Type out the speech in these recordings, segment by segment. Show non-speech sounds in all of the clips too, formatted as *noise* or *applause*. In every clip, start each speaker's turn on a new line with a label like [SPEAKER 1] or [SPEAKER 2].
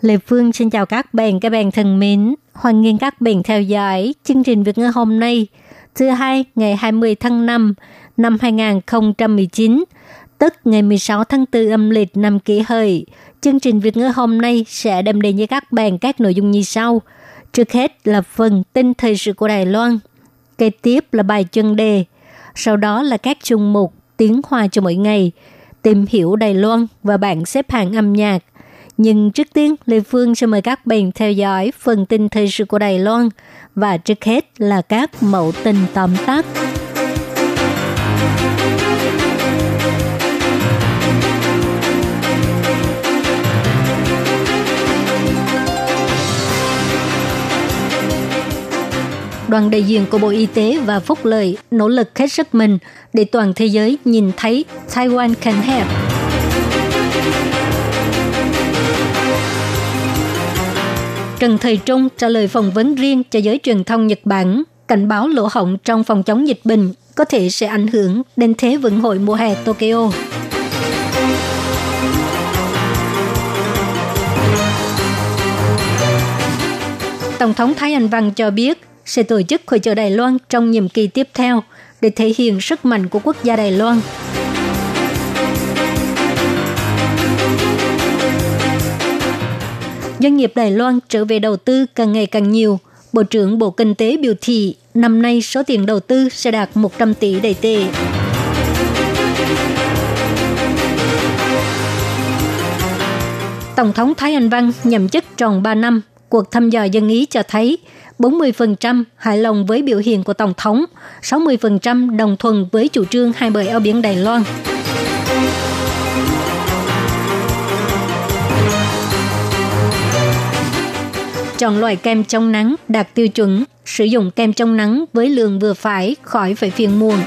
[SPEAKER 1] Lê Phương xin chào các bạn, các bạn thân mến. Hoan nghênh các bạn theo dõi chương trình Việt ngữ hôm nay, thứ hai ngày 20 tháng 5 năm 2019, tức ngày 16 tháng 4 âm lịch năm kỷ hợi. Chương trình Việt ngữ hôm nay sẽ đem đến với các bạn các nội dung như sau. Trước hết là phần tin thời sự của Đài Loan. Kế tiếp là bài chân đề. Sau đó là các chung mục tiếng hoa cho mỗi ngày, tìm hiểu Đài Loan và bảng xếp hạng âm nhạc. Nhưng trước tiên, Lê Phương sẽ mời các bạn theo dõi phần tin thời sự của Đài Loan và trước hết là các mẫu tin tóm tắt. đoàn đại diện của Bộ Y tế và Phúc Lợi nỗ lực hết sức mình để toàn thế giới nhìn thấy Taiwan can help. Trần Thầy Trung trả lời phỏng vấn riêng cho giới truyền thông Nhật Bản, cảnh báo lỗ hổng trong phòng chống dịch bệnh có thể sẽ ảnh hưởng đến Thế vận hội mùa hè Tokyo. Tổng thống Thái Anh Văn cho biết sẽ tổ chức hội chợ Đài Loan trong nhiệm kỳ tiếp theo để thể hiện sức mạnh của quốc gia Đài Loan. Doanh nghiệp Đài Loan trở về đầu tư càng ngày càng nhiều. Bộ trưởng Bộ Kinh tế biểu thị năm nay số tiền đầu tư sẽ đạt 100 tỷ đầy tệ. Tổng thống Thái Anh Văn nhậm chức tròn 3 năm. Cuộc thăm dò dân ý cho thấy 40% hài lòng với biểu hiện của Tổng thống, 60% đồng thuận với chủ trương hai bờ eo biển Đài Loan. Chọn loại kem chống nắng đạt tiêu chuẩn, sử dụng kem chống nắng với lượng vừa phải, khỏi phải phiền muộn.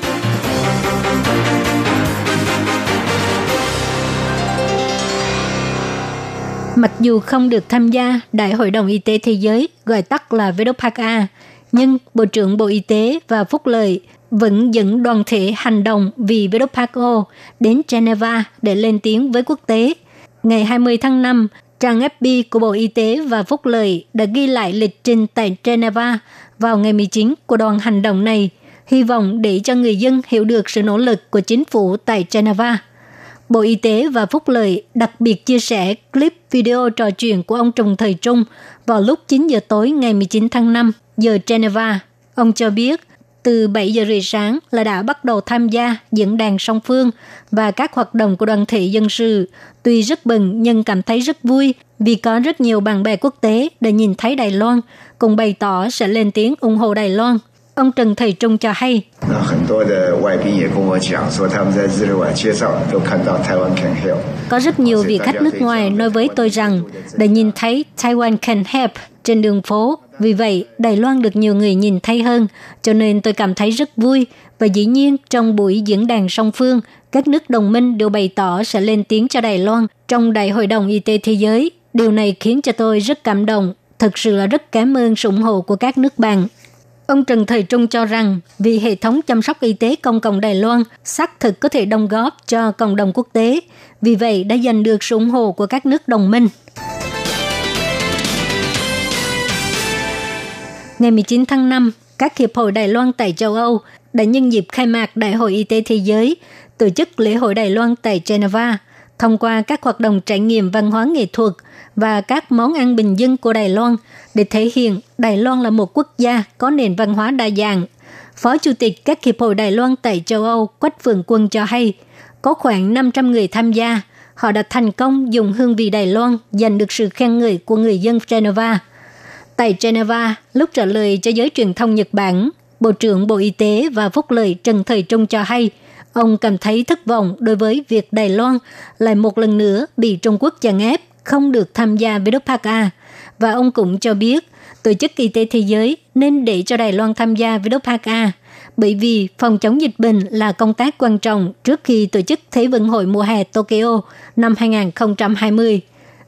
[SPEAKER 1] Mặc dù không được tham gia Đại hội đồng Y tế Thế giới, gọi tắt là WHA, nhưng Bộ trưởng Bộ Y tế và Phúc Lợi vẫn dẫn đoàn thể hành động vì WHO đến Geneva để lên tiếng với quốc tế. Ngày 20 tháng 5, trang FB của Bộ Y tế và Phúc Lợi đã ghi lại lịch trình tại Geneva vào ngày 19 của đoàn hành động này, hy vọng để cho người dân hiểu được sự nỗ lực của chính phủ tại Geneva. Bộ Y tế và Phúc Lợi đặc biệt chia sẻ clip video trò chuyện của ông Trùng Thời Trung vào lúc 9 giờ tối ngày 19 tháng 5 giờ Geneva. Ông cho biết từ 7 giờ rưỡi sáng là đã bắt đầu tham gia diễn đàn song phương và các hoạt động của đoàn thể dân sự. Tuy rất bận nhưng cảm thấy rất vui vì có rất nhiều bạn bè quốc tế đã nhìn thấy Đài Loan, cùng bày tỏ sẽ lên tiếng ủng hộ Đài Loan. Ông Trần Thầy Trung cho hay. Có rất nhiều vị khách nước ngoài nói với tôi rằng đã nhìn thấy Taiwan can help trên đường phố. Vì vậy, Đài Loan được nhiều người nhìn thấy hơn, cho nên tôi cảm thấy rất vui. Và dĩ nhiên, trong buổi diễn đàn song phương, các nước đồng minh đều bày tỏ sẽ lên tiếng cho Đài Loan trong Đại hội đồng Y tế Thế giới. Điều này khiến cho tôi rất cảm động. Thực sự là rất cảm ơn sự ủng hộ của các nước bạn. Ông Trần Thời Trung cho rằng vì hệ thống chăm sóc y tế công cộng Đài Loan xác thực có thể đóng góp cho cộng đồng quốc tế, vì vậy đã giành được sự ủng hộ của các nước đồng minh. Ngày 19 tháng 5, các hiệp hội Đài Loan tại châu Âu đã nhân dịp khai mạc Đại hội Y tế Thế giới, tổ chức lễ hội Đài Loan tại Geneva, thông qua các hoạt động trải nghiệm văn hóa nghệ thuật và các món ăn bình dân của Đài Loan để thể hiện Đài Loan là một quốc gia có nền văn hóa đa dạng. Phó Chủ tịch các hiệp hội Đài Loan tại châu Âu Quách Phượng Quân cho hay, có khoảng 500 người tham gia. Họ đã thành công dùng hương vị Đài Loan giành được sự khen ngợi của người dân Geneva. Tại Geneva, lúc trả lời cho giới truyền thông Nhật Bản, Bộ trưởng Bộ Y tế và Phúc lợi Trần Thời Trung cho hay, ông cảm thấy thất vọng đối với việc Đài Loan lại một lần nữa bị Trung Quốc chèn ép không được tham gia VDPAC-A. Và ông cũng cho biết, Tổ chức Y tế Thế giới nên để cho Đài Loan tham gia VDPAC-A bởi vì phòng chống dịch bệnh là công tác quan trọng trước khi tổ chức Thế vận hội mùa hè Tokyo năm 2020.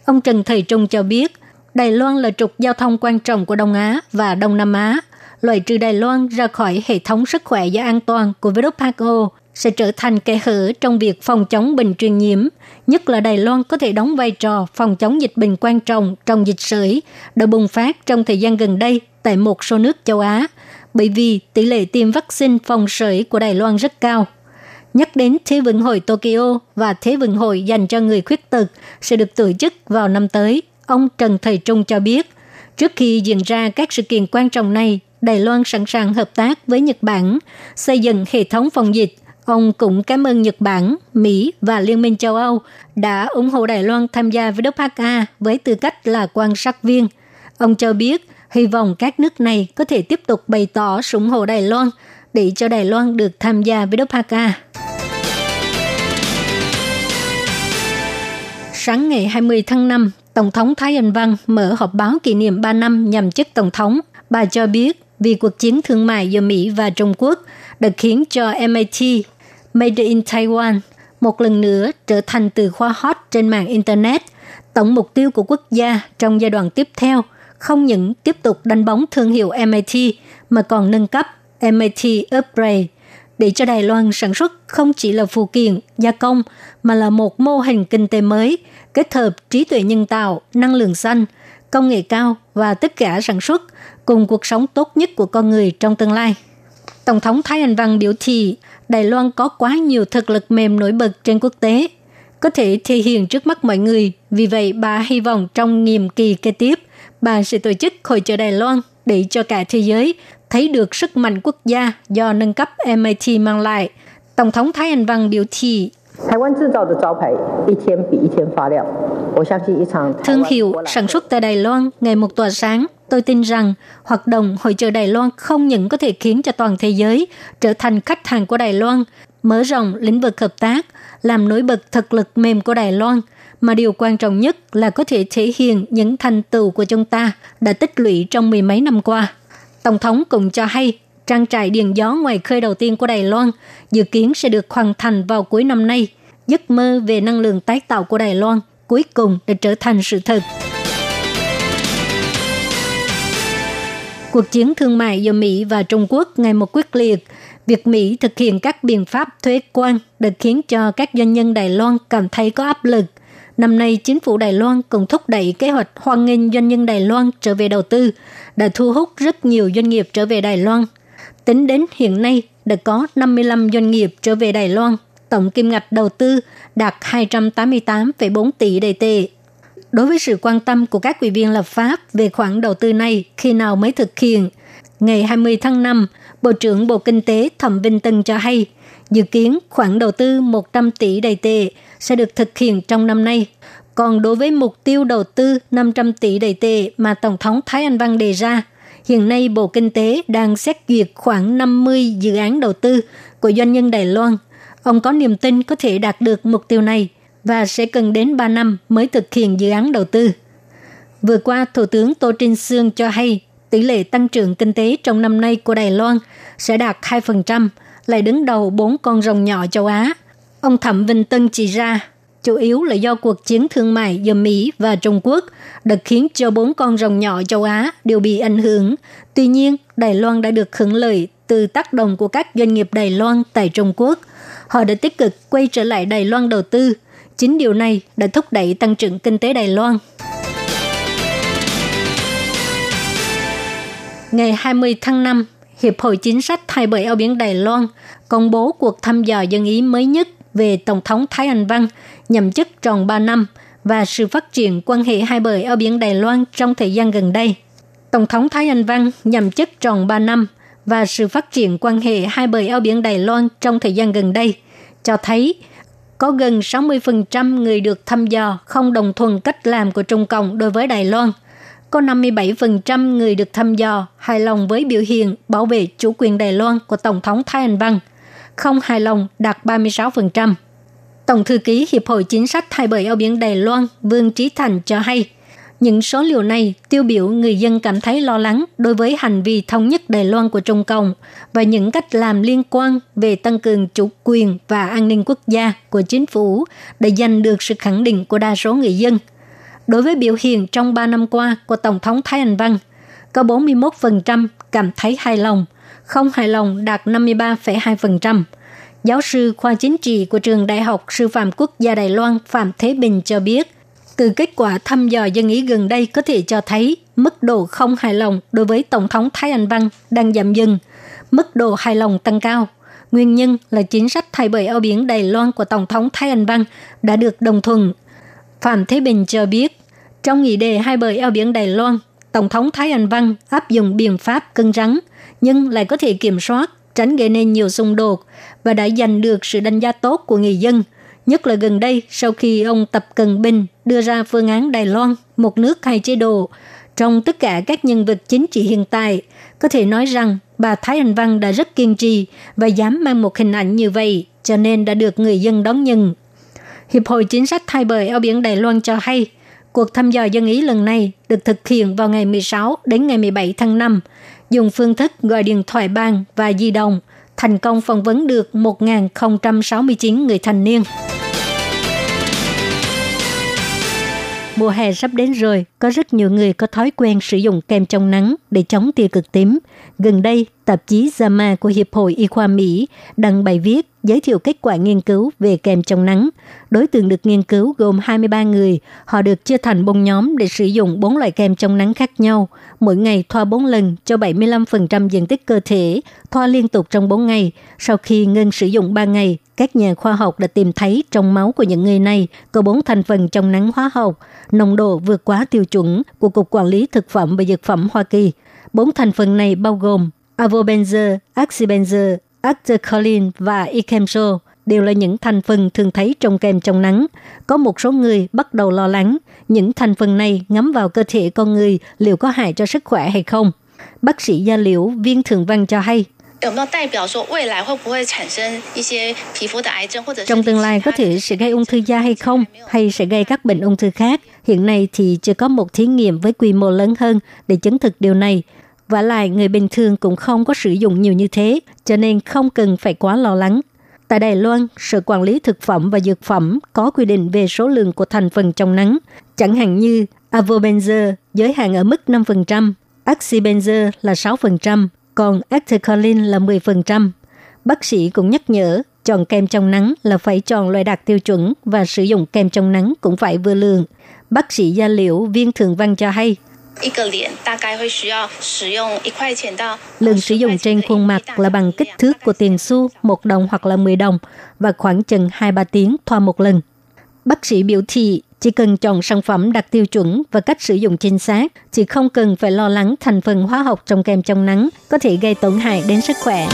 [SPEAKER 1] Ông Trần Thầy Trung cho biết, Đài Loan là trục giao thông quan trọng của Đông Á và Đông Nam Á. Loại trừ Đài Loan ra khỏi hệ thống sức khỏe và an toàn của WHO sẽ trở thành kẽ hở trong việc phòng chống bệnh truyền nhiễm, nhất là Đài Loan có thể đóng vai trò phòng chống dịch bệnh quan trọng trong dịch sởi đã bùng phát trong thời gian gần đây tại một số nước châu Á, bởi vì tỷ lệ tiêm vaccine phòng sởi của Đài Loan rất cao. Nhắc đến Thế vận hội Tokyo và Thế vận hội dành cho người khuyết tật sẽ được tổ chức vào năm tới, ông Trần Thầy Trung cho biết. Trước khi diễn ra các sự kiện quan trọng này, Đài Loan sẵn sàng hợp tác với Nhật Bản, xây dựng hệ thống phòng dịch. Ông cũng cảm ơn Nhật Bản, Mỹ và Liên minh châu Âu đã ủng hộ Đài Loan tham gia WHA với tư cách là quan sát viên. Ông cho biết hy vọng các nước này có thể tiếp tục bày tỏ ủng hộ Đài Loan để cho Đài Loan được tham gia WHA. Sáng ngày 20 tháng 5, Tổng thống Thái Anh Văn mở họp báo kỷ niệm 3 năm nhằm chức Tổng thống. Bà cho biết vì cuộc chiến thương mại giữa Mỹ và Trung Quốc đã khiến cho MIT, Made in Taiwan, một lần nữa trở thành từ khóa hot trên mạng Internet. Tổng mục tiêu của quốc gia trong giai đoạn tiếp theo không những tiếp tục đánh bóng thương hiệu MIT mà còn nâng cấp MIT Upgrade để cho Đài Loan sản xuất không chỉ là phụ kiện, gia công mà là một mô hình kinh tế mới kết hợp trí tuệ nhân tạo, năng lượng xanh, công nghệ cao và tất cả sản xuất cùng cuộc sống tốt nhất của con người trong tương lai. Tổng thống Thái Anh Văn biểu thị Đài Loan có quá nhiều thực lực mềm nổi bật trên quốc tế, có thể thể hiện trước mắt mọi người. Vì vậy, bà hy vọng trong nhiệm kỳ kế tiếp, bà sẽ tổ chức hội trợ Đài Loan để cho cả thế giới thấy được sức mạnh quốc gia do nâng cấp MIT mang lại. Tổng thống Thái Anh Văn biểu thị 台湾制造的招牌一天比一天发亮。我相信一场 Thương hiệu sản xuất tại Đài Loan ngày một tỏa sáng. Tôi tin rằng hoạt động hội trợ Đài Loan không những có thể khiến cho toàn thế giới trở thành khách hàng của Đài Loan, mở rộng lĩnh vực hợp tác, làm nổi bật thực lực mềm của Đài Loan, mà điều quan trọng nhất là có thể thể hiện những thành tựu của chúng ta đã tích lũy trong mười mấy năm qua. Tổng thống cũng cho hay trang trại điện gió ngoài khơi đầu tiên của Đài Loan dự kiến sẽ được hoàn thành vào cuối năm nay. Giấc mơ về năng lượng tái tạo của Đài Loan cuối cùng đã trở thành sự thật. Cuộc chiến thương mại giữa Mỹ và Trung Quốc ngày một quyết liệt. Việc Mỹ thực hiện các biện pháp thuế quan đã khiến cho các doanh nhân Đài Loan cảm thấy có áp lực. Năm nay, chính phủ Đài Loan cũng thúc đẩy kế hoạch hoan nghênh doanh nhân Đài Loan trở về đầu tư, đã thu hút rất nhiều doanh nghiệp trở về Đài Loan – Tính đến hiện nay, đã có 55 doanh nghiệp trở về Đài Loan, tổng kim ngạch đầu tư đạt 288,4 tỷ đầy tệ. Đối với sự quan tâm của các ủy viên lập pháp về khoản đầu tư này khi nào mới thực hiện, ngày 20 tháng 5, Bộ trưởng Bộ Kinh tế Thẩm Vinh Tân cho hay, dự kiến khoản đầu tư 100 tỷ đầy tệ sẽ được thực hiện trong năm nay. Còn đối với mục tiêu đầu tư 500 tỷ đầy tệ mà Tổng thống Thái Anh Văn đề ra – Hiện nay Bộ Kinh tế đang xét duyệt khoảng 50 dự án đầu tư của doanh nhân Đài Loan. Ông có niềm tin có thể đạt được mục tiêu này và sẽ cần đến 3 năm mới thực hiện dự án đầu tư. Vừa qua, Thủ tướng Tô Trinh Sương cho hay tỷ lệ tăng trưởng kinh tế trong năm nay của Đài Loan sẽ đạt 2%, lại đứng đầu bốn con rồng nhỏ châu Á. Ông Thẩm Vinh Tân chỉ ra chủ yếu là do cuộc chiến thương mại giữa Mỹ và Trung Quốc đã khiến cho bốn con rồng nhỏ châu Á đều bị ảnh hưởng. Tuy nhiên, Đài Loan đã được hưởng lợi từ tác động của các doanh nghiệp Đài Loan tại Trung Quốc. Họ đã tích cực quay trở lại Đài Loan đầu tư. Chính điều này đã thúc đẩy tăng trưởng kinh tế Đài Loan. Ngày 20 tháng 5, Hiệp hội Chính sách Thay bởi eo biển Đài Loan công bố cuộc thăm dò dân ý mới nhất về Tổng thống Thái Anh Văn nhậm chức tròn 3 năm và sự phát triển quan hệ hai bờ eo biển Đài Loan trong thời gian gần đây. Tổng thống Thái Anh Văn nhậm chức tròn 3 năm và sự phát triển quan hệ hai bờ eo biển Đài Loan trong thời gian gần đây cho thấy có gần 60% người được thăm dò không đồng thuận cách làm của Trung Cộng đối với Đài Loan. Có 57% người được thăm dò hài lòng với biểu hiện bảo vệ chủ quyền Đài Loan của Tổng thống Thái Anh Văn. Không hài lòng đạt 36%. Tổng thư ký Hiệp hội Chính sách thay bởi eo biển Đài Loan Vương Trí Thành cho hay, những số liệu này tiêu biểu người dân cảm thấy lo lắng đối với hành vi thống nhất Đài Loan của Trung Cộng và những cách làm liên quan về tăng cường chủ quyền và an ninh quốc gia của chính phủ để giành được sự khẳng định của đa số người dân. Đối với biểu hiện trong 3 năm qua của Tổng thống Thái Anh Văn, có 41% cảm thấy hài lòng, không hài lòng đạt 53,2%. Giáo sư khoa chính trị của trường Đại học Sư phạm Quốc gia Đài Loan Phạm Thế Bình cho biết, từ kết quả thăm dò dân ý gần đây có thể cho thấy mức độ không hài lòng đối với Tổng thống Thái Anh Văn đang giảm dần, mức độ hài lòng tăng cao. Nguyên nhân là chính sách thay bởi eo biển Đài Loan của Tổng thống Thái Anh Văn đã được đồng thuận. Phạm Thế Bình cho biết, trong nghị đề hai bờ eo biển Đài Loan, Tổng thống Thái Anh Văn áp dụng biện pháp cân rắn, nhưng lại có thể kiểm soát, tránh gây nên nhiều xung đột và đã giành được sự đánh giá tốt của người dân – Nhất là gần đây, sau khi ông Tập Cần Bình đưa ra phương án Đài Loan, một nước hai chế độ, trong tất cả các nhân vật chính trị hiện tại, có thể nói rằng bà Thái Anh Văn đã rất kiên trì và dám mang một hình ảnh như vậy, cho nên đã được người dân đón nhận. Hiệp hội Chính sách Thay bời eo biển Đài Loan cho hay, cuộc thăm dò dân ý lần này được thực hiện vào ngày 16 đến ngày 17 tháng 5, dùng phương thức gọi điện thoại bàn và di động, thành công phỏng vấn được 1.069 người thanh niên. Mùa hè sắp đến rồi, có rất nhiều người có thói quen sử dụng kem chống nắng để chống tia cực tím. Gần đây, tạp chí JAMA của Hiệp hội Y khoa Mỹ đăng bài viết giới thiệu kết quả nghiên cứu về kem chống nắng. Đối tượng được nghiên cứu gồm 23 người. Họ được chia thành bốn nhóm để sử dụng 4 loại kem chống nắng khác nhau. Mỗi ngày thoa 4 lần cho 75% diện tích cơ thể, thoa liên tục trong 4 ngày. Sau khi ngưng sử dụng 3 ngày, các nhà khoa học đã tìm thấy trong máu của những người này có 4 thành phần chống nắng hóa học, nồng độ vượt quá tiêu chuẩn của Cục Quản lý Thực phẩm và Dược phẩm Hoa Kỳ. Bốn thành phần này bao gồm avobenzer, axibenzer, acetylcholine và e. icamsol đều là những thành phần thường thấy trong kem chống nắng. Có một số người bắt đầu lo lắng, những thành phần này ngấm vào cơ thể con người liệu có hại cho sức khỏe hay không. Bác sĩ Gia Liễu Viên Thường Văn cho hay, trong tương lai có thể sẽ gây ung thư da hay không, hay sẽ gây các bệnh ung thư khác. Hiện nay thì chưa có một thí nghiệm với quy mô lớn hơn để chứng thực điều này. Và lại người bình thường cũng không có sử dụng nhiều như thế, cho nên không cần phải quá lo lắng. Tại Đài Loan, Sở Quản lý Thực phẩm và Dược phẩm có quy định về số lượng của thành phần trong nắng, chẳng hạn như avobenzer giới hạn ở mức 5%, oxybenzer là 6%, còn acetylcholine là 10%. Bác sĩ cũng nhắc nhở chọn kem trong nắng là phải chọn loại đạt tiêu chuẩn và sử dụng kem trong nắng cũng phải vừa lượng. Bác sĩ Gia Liễu Viên Thường Văn cho hay, Lượng sử dụng trên khuôn mặt là bằng kích thước của tiền xu, một đồng hoặc là 10 đồng và khoảng chừng 2-3 tiếng thoa một lần. Bác sĩ biểu thị chỉ cần chọn sản phẩm đạt tiêu chuẩn và cách sử dụng chính xác, thì không cần phải lo lắng thành phần hóa học trong kem chống nắng có thể gây tổn hại đến sức khỏe.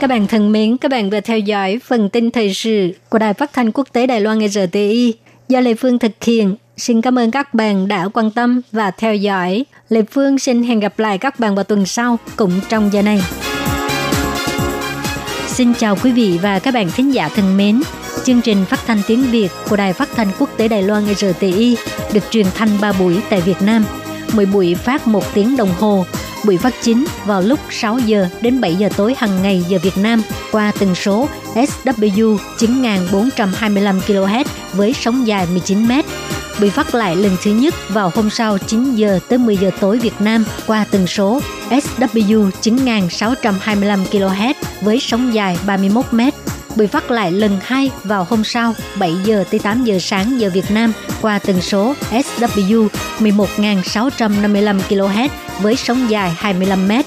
[SPEAKER 1] Các bạn thân mến, các bạn vừa theo dõi phần tin thời sự của Đài Phát thanh Quốc tế Đài Loan RTI do Lê Phương thực hiện. Xin cảm ơn các bạn đã quan tâm và theo dõi. Lê Phương xin hẹn gặp lại các bạn vào tuần sau, cũng trong giờ này. Xin chào quý vị và các bạn thính giả thân mến. Chương trình phát thanh tiếng Việt của Đài Phát thanh Quốc tế Đài Loan RTI được truyền thanh 3 buổi tại Việt Nam. Mỗi buổi phát 1 tiếng đồng hồ bị phát chính vào lúc 6 giờ đến 7 giờ tối hàng ngày giờ Việt Nam qua tần số SW 9425 kHz với sóng dài 19 m bị phát lại lần thứ nhất vào hôm sau 9 giờ tới 10 giờ tối Việt Nam qua tần số SW 9625 kHz với sóng dài 31 mét. Bị phát lại lần hai vào hôm sau 7 giờ tới 8 giờ sáng giờ Việt Nam qua tần số SW 11655 kHz với sóng dài 25 mét.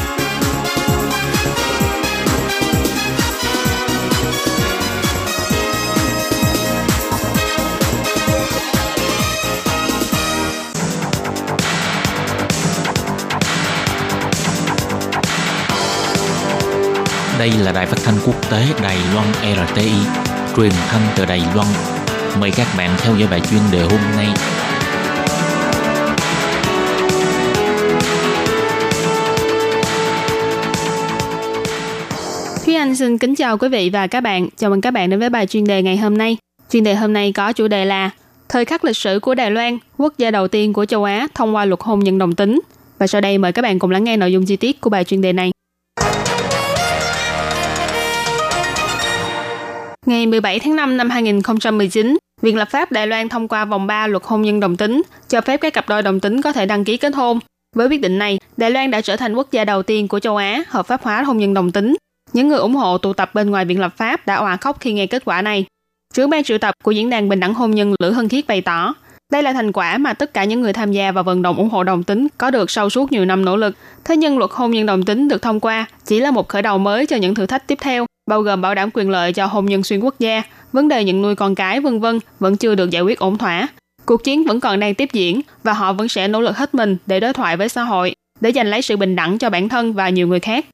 [SPEAKER 2] Đây là đài phát thanh quốc tế Đài Loan RTI, truyền thanh từ Đài Loan. Mời các bạn theo dõi bài chuyên đề hôm nay.
[SPEAKER 3] Thúy Anh xin kính chào quý vị và các bạn. Chào mừng các bạn đến với bài chuyên đề ngày hôm nay. Chuyên đề hôm nay có chủ đề là Thời khắc lịch sử của Đài Loan, quốc gia đầu tiên của châu Á thông qua luật hôn nhân đồng tính. Và sau đây mời các bạn cùng lắng nghe nội dung chi tiết của bài chuyên đề này. Ngày 17 tháng 5 năm 2019, Viện lập pháp Đài Loan thông qua vòng 3 luật hôn nhân đồng tính, cho phép các cặp đôi đồng tính có thể đăng ký kết hôn. Với quyết định này, Đài Loan đã trở thành quốc gia đầu tiên của châu Á hợp pháp hóa hôn nhân đồng tính. Những người ủng hộ tụ tập bên ngoài Viện lập pháp đã òa khóc khi nghe kết quả này. Trưởng ban triệu tập của diễn đàn bình đẳng hôn nhân Lữ Hân Khiết bày tỏ, đây là thành quả mà tất cả những người tham gia và vận động ủng hộ đồng tính có được sau suốt nhiều năm nỗ lực. Thế nhưng luật hôn nhân đồng tính được thông qua chỉ là một khởi đầu mới cho những thử thách tiếp theo, bao gồm bảo đảm quyền lợi cho hôn nhân xuyên quốc gia, vấn đề nhận nuôi con cái vân vân vẫn chưa được giải quyết ổn thỏa. Cuộc chiến vẫn còn đang tiếp diễn và họ vẫn sẽ nỗ lực hết mình để đối thoại với xã hội, để giành lấy sự bình đẳng cho bản thân và nhiều người khác.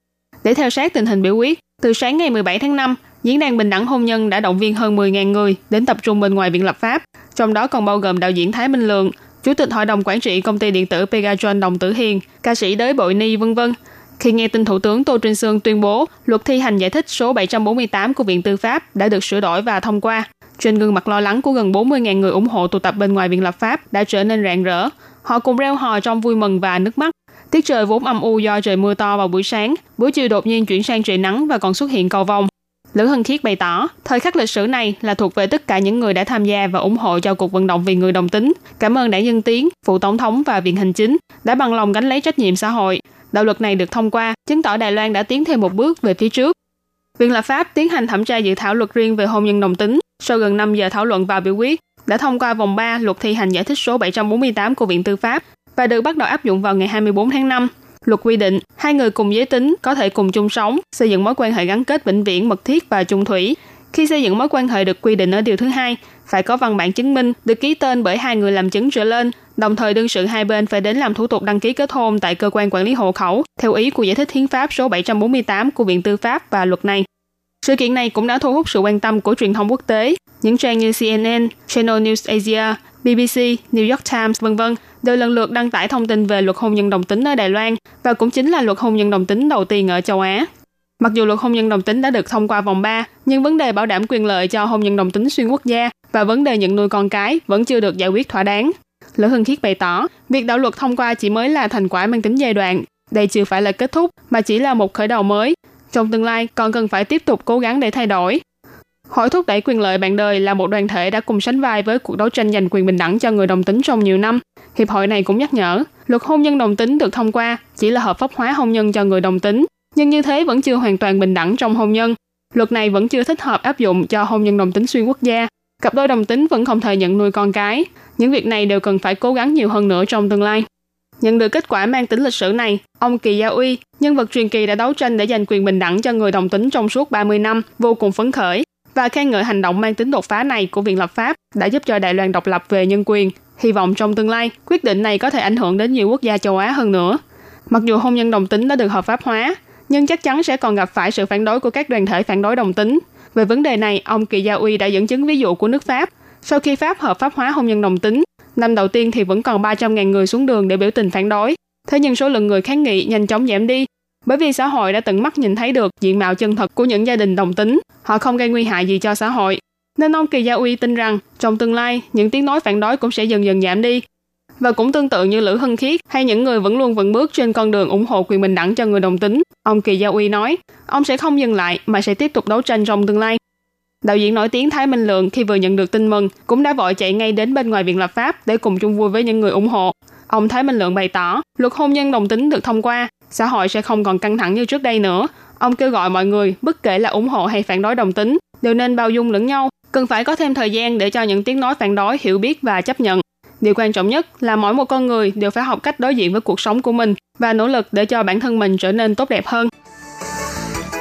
[SPEAKER 3] Để theo sát tình hình biểu quyết, từ sáng ngày 17 tháng 5, Diễn đàn Bình đẳng Hôn nhân đã động viên hơn 10.000 người đến tập trung bên ngoài Viện Lập pháp, trong đó còn bao gồm đạo diễn Thái Minh Lượng, Chủ tịch Hội đồng Quản trị Công ty Điện tử Pegatron Đồng Tử Hiền, ca sĩ Đới Bội Ni, vân vân. Khi nghe tin Thủ tướng Tô Trinh Sương tuyên bố luật thi hành giải thích số 748 của Viện Tư pháp đã được sửa đổi và thông qua, trên gương mặt lo lắng của gần 40.000 người ủng hộ tụ tập bên ngoài Viện Lập pháp đã trở nên rạng rỡ. Họ cùng reo hò trong vui mừng và nước mắt. Tiết trời vốn âm u do trời mưa to vào buổi sáng, buổi chiều đột nhiên chuyển sang trời nắng và còn xuất hiện cầu vồng. Lữ Hân Khiết bày tỏ, thời khắc lịch sử này là thuộc về tất cả những người đã tham gia và ủng hộ cho cuộc vận động vì người đồng tính. Cảm ơn đảng Dân Tiến, phụ tổng thống và viện hành chính đã bằng lòng gánh lấy trách nhiệm xã hội. Đạo luật này được thông qua, chứng tỏ Đài Loan đã tiến thêm một bước về phía trước. Viện lập pháp tiến hành thẩm tra dự thảo luật riêng về hôn nhân đồng tính. Sau gần 5 giờ thảo luận và biểu quyết, đã thông qua vòng 3 luật thi hành giải thích số 748 của Viện Tư pháp và được bắt đầu áp dụng vào ngày 24 tháng 5. Luật quy định, hai người cùng giới tính có thể cùng chung sống, xây dựng mối quan hệ gắn kết vĩnh viễn, mật thiết và chung thủy. Khi xây dựng mối quan hệ được quy định ở điều thứ hai, phải có văn bản chứng minh được ký tên bởi hai người làm chứng trở lên, đồng thời đương sự hai bên phải đến làm thủ tục đăng ký kết hôn tại cơ quan quản lý hộ khẩu, theo ý của giải thích hiến pháp số 748 của Viện Tư pháp và luật này. Sự kiện này cũng đã thu hút sự quan tâm của truyền thông quốc tế. Những trang như CNN, Channel News Asia, BBC, New York Times, v.v. đều lần lượt đăng tải thông tin về luật hôn nhân đồng tính ở Đài Loan và cũng chính là luật hôn nhân đồng tính đầu tiên ở châu Á. Mặc dù luật hôn nhân đồng tính đã được thông qua vòng 3, nhưng vấn đề bảo đảm quyền lợi cho hôn nhân đồng tính xuyên quốc gia và vấn đề nhận nuôi con cái vẫn chưa được giải quyết thỏa đáng. Lữ Hưng Khiết bày tỏ, việc đạo luật thông qua chỉ mới là thành quả mang tính giai đoạn. Đây chưa phải là kết thúc, mà chỉ là một khởi đầu mới. Trong tương lai, còn cần phải tiếp tục cố gắng để thay đổi. Hội thúc đẩy quyền lợi bạn đời là một đoàn thể đã cùng sánh vai với cuộc đấu tranh giành quyền bình đẳng cho người đồng tính trong nhiều năm. Hiệp hội này cũng nhắc nhở, luật hôn nhân đồng tính được thông qua chỉ là hợp pháp hóa hôn nhân cho người đồng tính, nhưng như thế vẫn chưa hoàn toàn bình đẳng trong hôn nhân. Luật này vẫn chưa thích hợp áp dụng cho hôn nhân đồng tính xuyên quốc gia. Cặp đôi đồng tính vẫn không thể nhận nuôi con cái. Những việc này đều cần phải cố gắng nhiều hơn nữa trong tương lai. Nhận được kết quả mang tính lịch sử này, ông Kỳ Gia Uy, nhân vật truyền kỳ đã đấu tranh để giành quyền bình đẳng cho người đồng tính trong suốt 30 năm, vô cùng phấn khởi và khen ngợi hành động mang tính đột phá này của Viện lập pháp đã giúp cho Đài Loan độc lập về nhân quyền. Hy vọng trong tương lai, quyết định này có thể ảnh hưởng đến nhiều quốc gia châu Á hơn nữa. Mặc dù hôn nhân đồng tính đã được hợp pháp hóa, nhưng chắc chắn sẽ còn gặp phải sự phản đối của các đoàn thể phản đối đồng tính. Về vấn đề này, ông Kỳ Gia Uy đã dẫn chứng ví dụ của nước Pháp. Sau khi Pháp hợp pháp hóa hôn nhân đồng tính, năm đầu tiên thì vẫn còn 300.000 người xuống đường để biểu tình phản đối. Thế nhưng số lượng người kháng nghị nhanh chóng giảm đi bởi vì xã hội đã tận mắt nhìn thấy được diện mạo chân thật của những gia đình đồng tính, họ không gây nguy hại gì cho xã hội. Nên ông Kỳ Gia Uy tin rằng trong tương lai, những tiếng nói phản đối cũng sẽ dần dần giảm đi. Và cũng tương tự như Lữ Hân Khiết hay những người vẫn luôn vững bước trên con đường ủng hộ quyền bình đẳng cho người đồng tính, ông Kỳ Gia Uy nói, ông sẽ không dừng lại mà sẽ tiếp tục đấu tranh trong tương lai. Đạo diễn nổi tiếng Thái Minh Lượng khi vừa nhận được tin mừng cũng đã vội chạy ngay đến bên ngoài viện lập pháp để cùng chung vui với những người ủng hộ. Ông Thái Minh Lượng bày tỏ, luật hôn nhân đồng tính được thông qua xã hội sẽ không còn căng thẳng như trước đây nữa. Ông kêu gọi mọi người, bất kể là ủng hộ hay phản đối đồng tính, đều nên bao dung lẫn nhau, cần phải có thêm thời gian để cho những tiếng nói phản đối hiểu biết và chấp nhận. Điều quan trọng nhất là mỗi một con người đều phải học cách đối diện với cuộc sống của mình và nỗ lực để cho bản thân mình trở nên tốt đẹp hơn.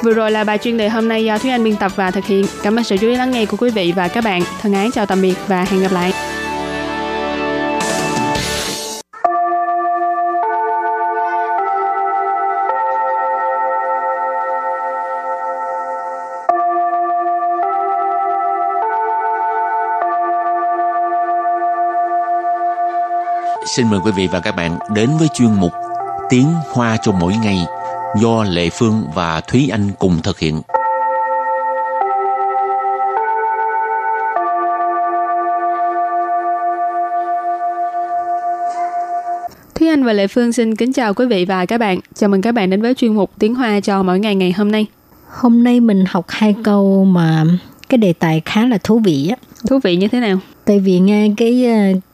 [SPEAKER 3] Vừa rồi là bài chuyên đề hôm nay do Thúy Anh biên tập và thực hiện. Cảm ơn sự chú ý lắng nghe của quý vị và các bạn. Thân ái, chào tạm biệt và hẹn gặp lại.
[SPEAKER 2] Xin mời quý vị và các bạn đến với chuyên mục Tiếng Hoa cho mỗi ngày do Lệ Phương và Thúy Anh cùng thực hiện.
[SPEAKER 3] Thúy Anh và Lệ Phương xin kính chào quý vị và các bạn. Chào mừng các bạn đến với chuyên mục Tiếng Hoa cho mỗi ngày ngày hôm nay.
[SPEAKER 1] Hôm nay mình học hai câu mà cái đề tài khá là thú vị á.
[SPEAKER 3] Thú vị như thế nào?
[SPEAKER 1] Tại vì nghe cái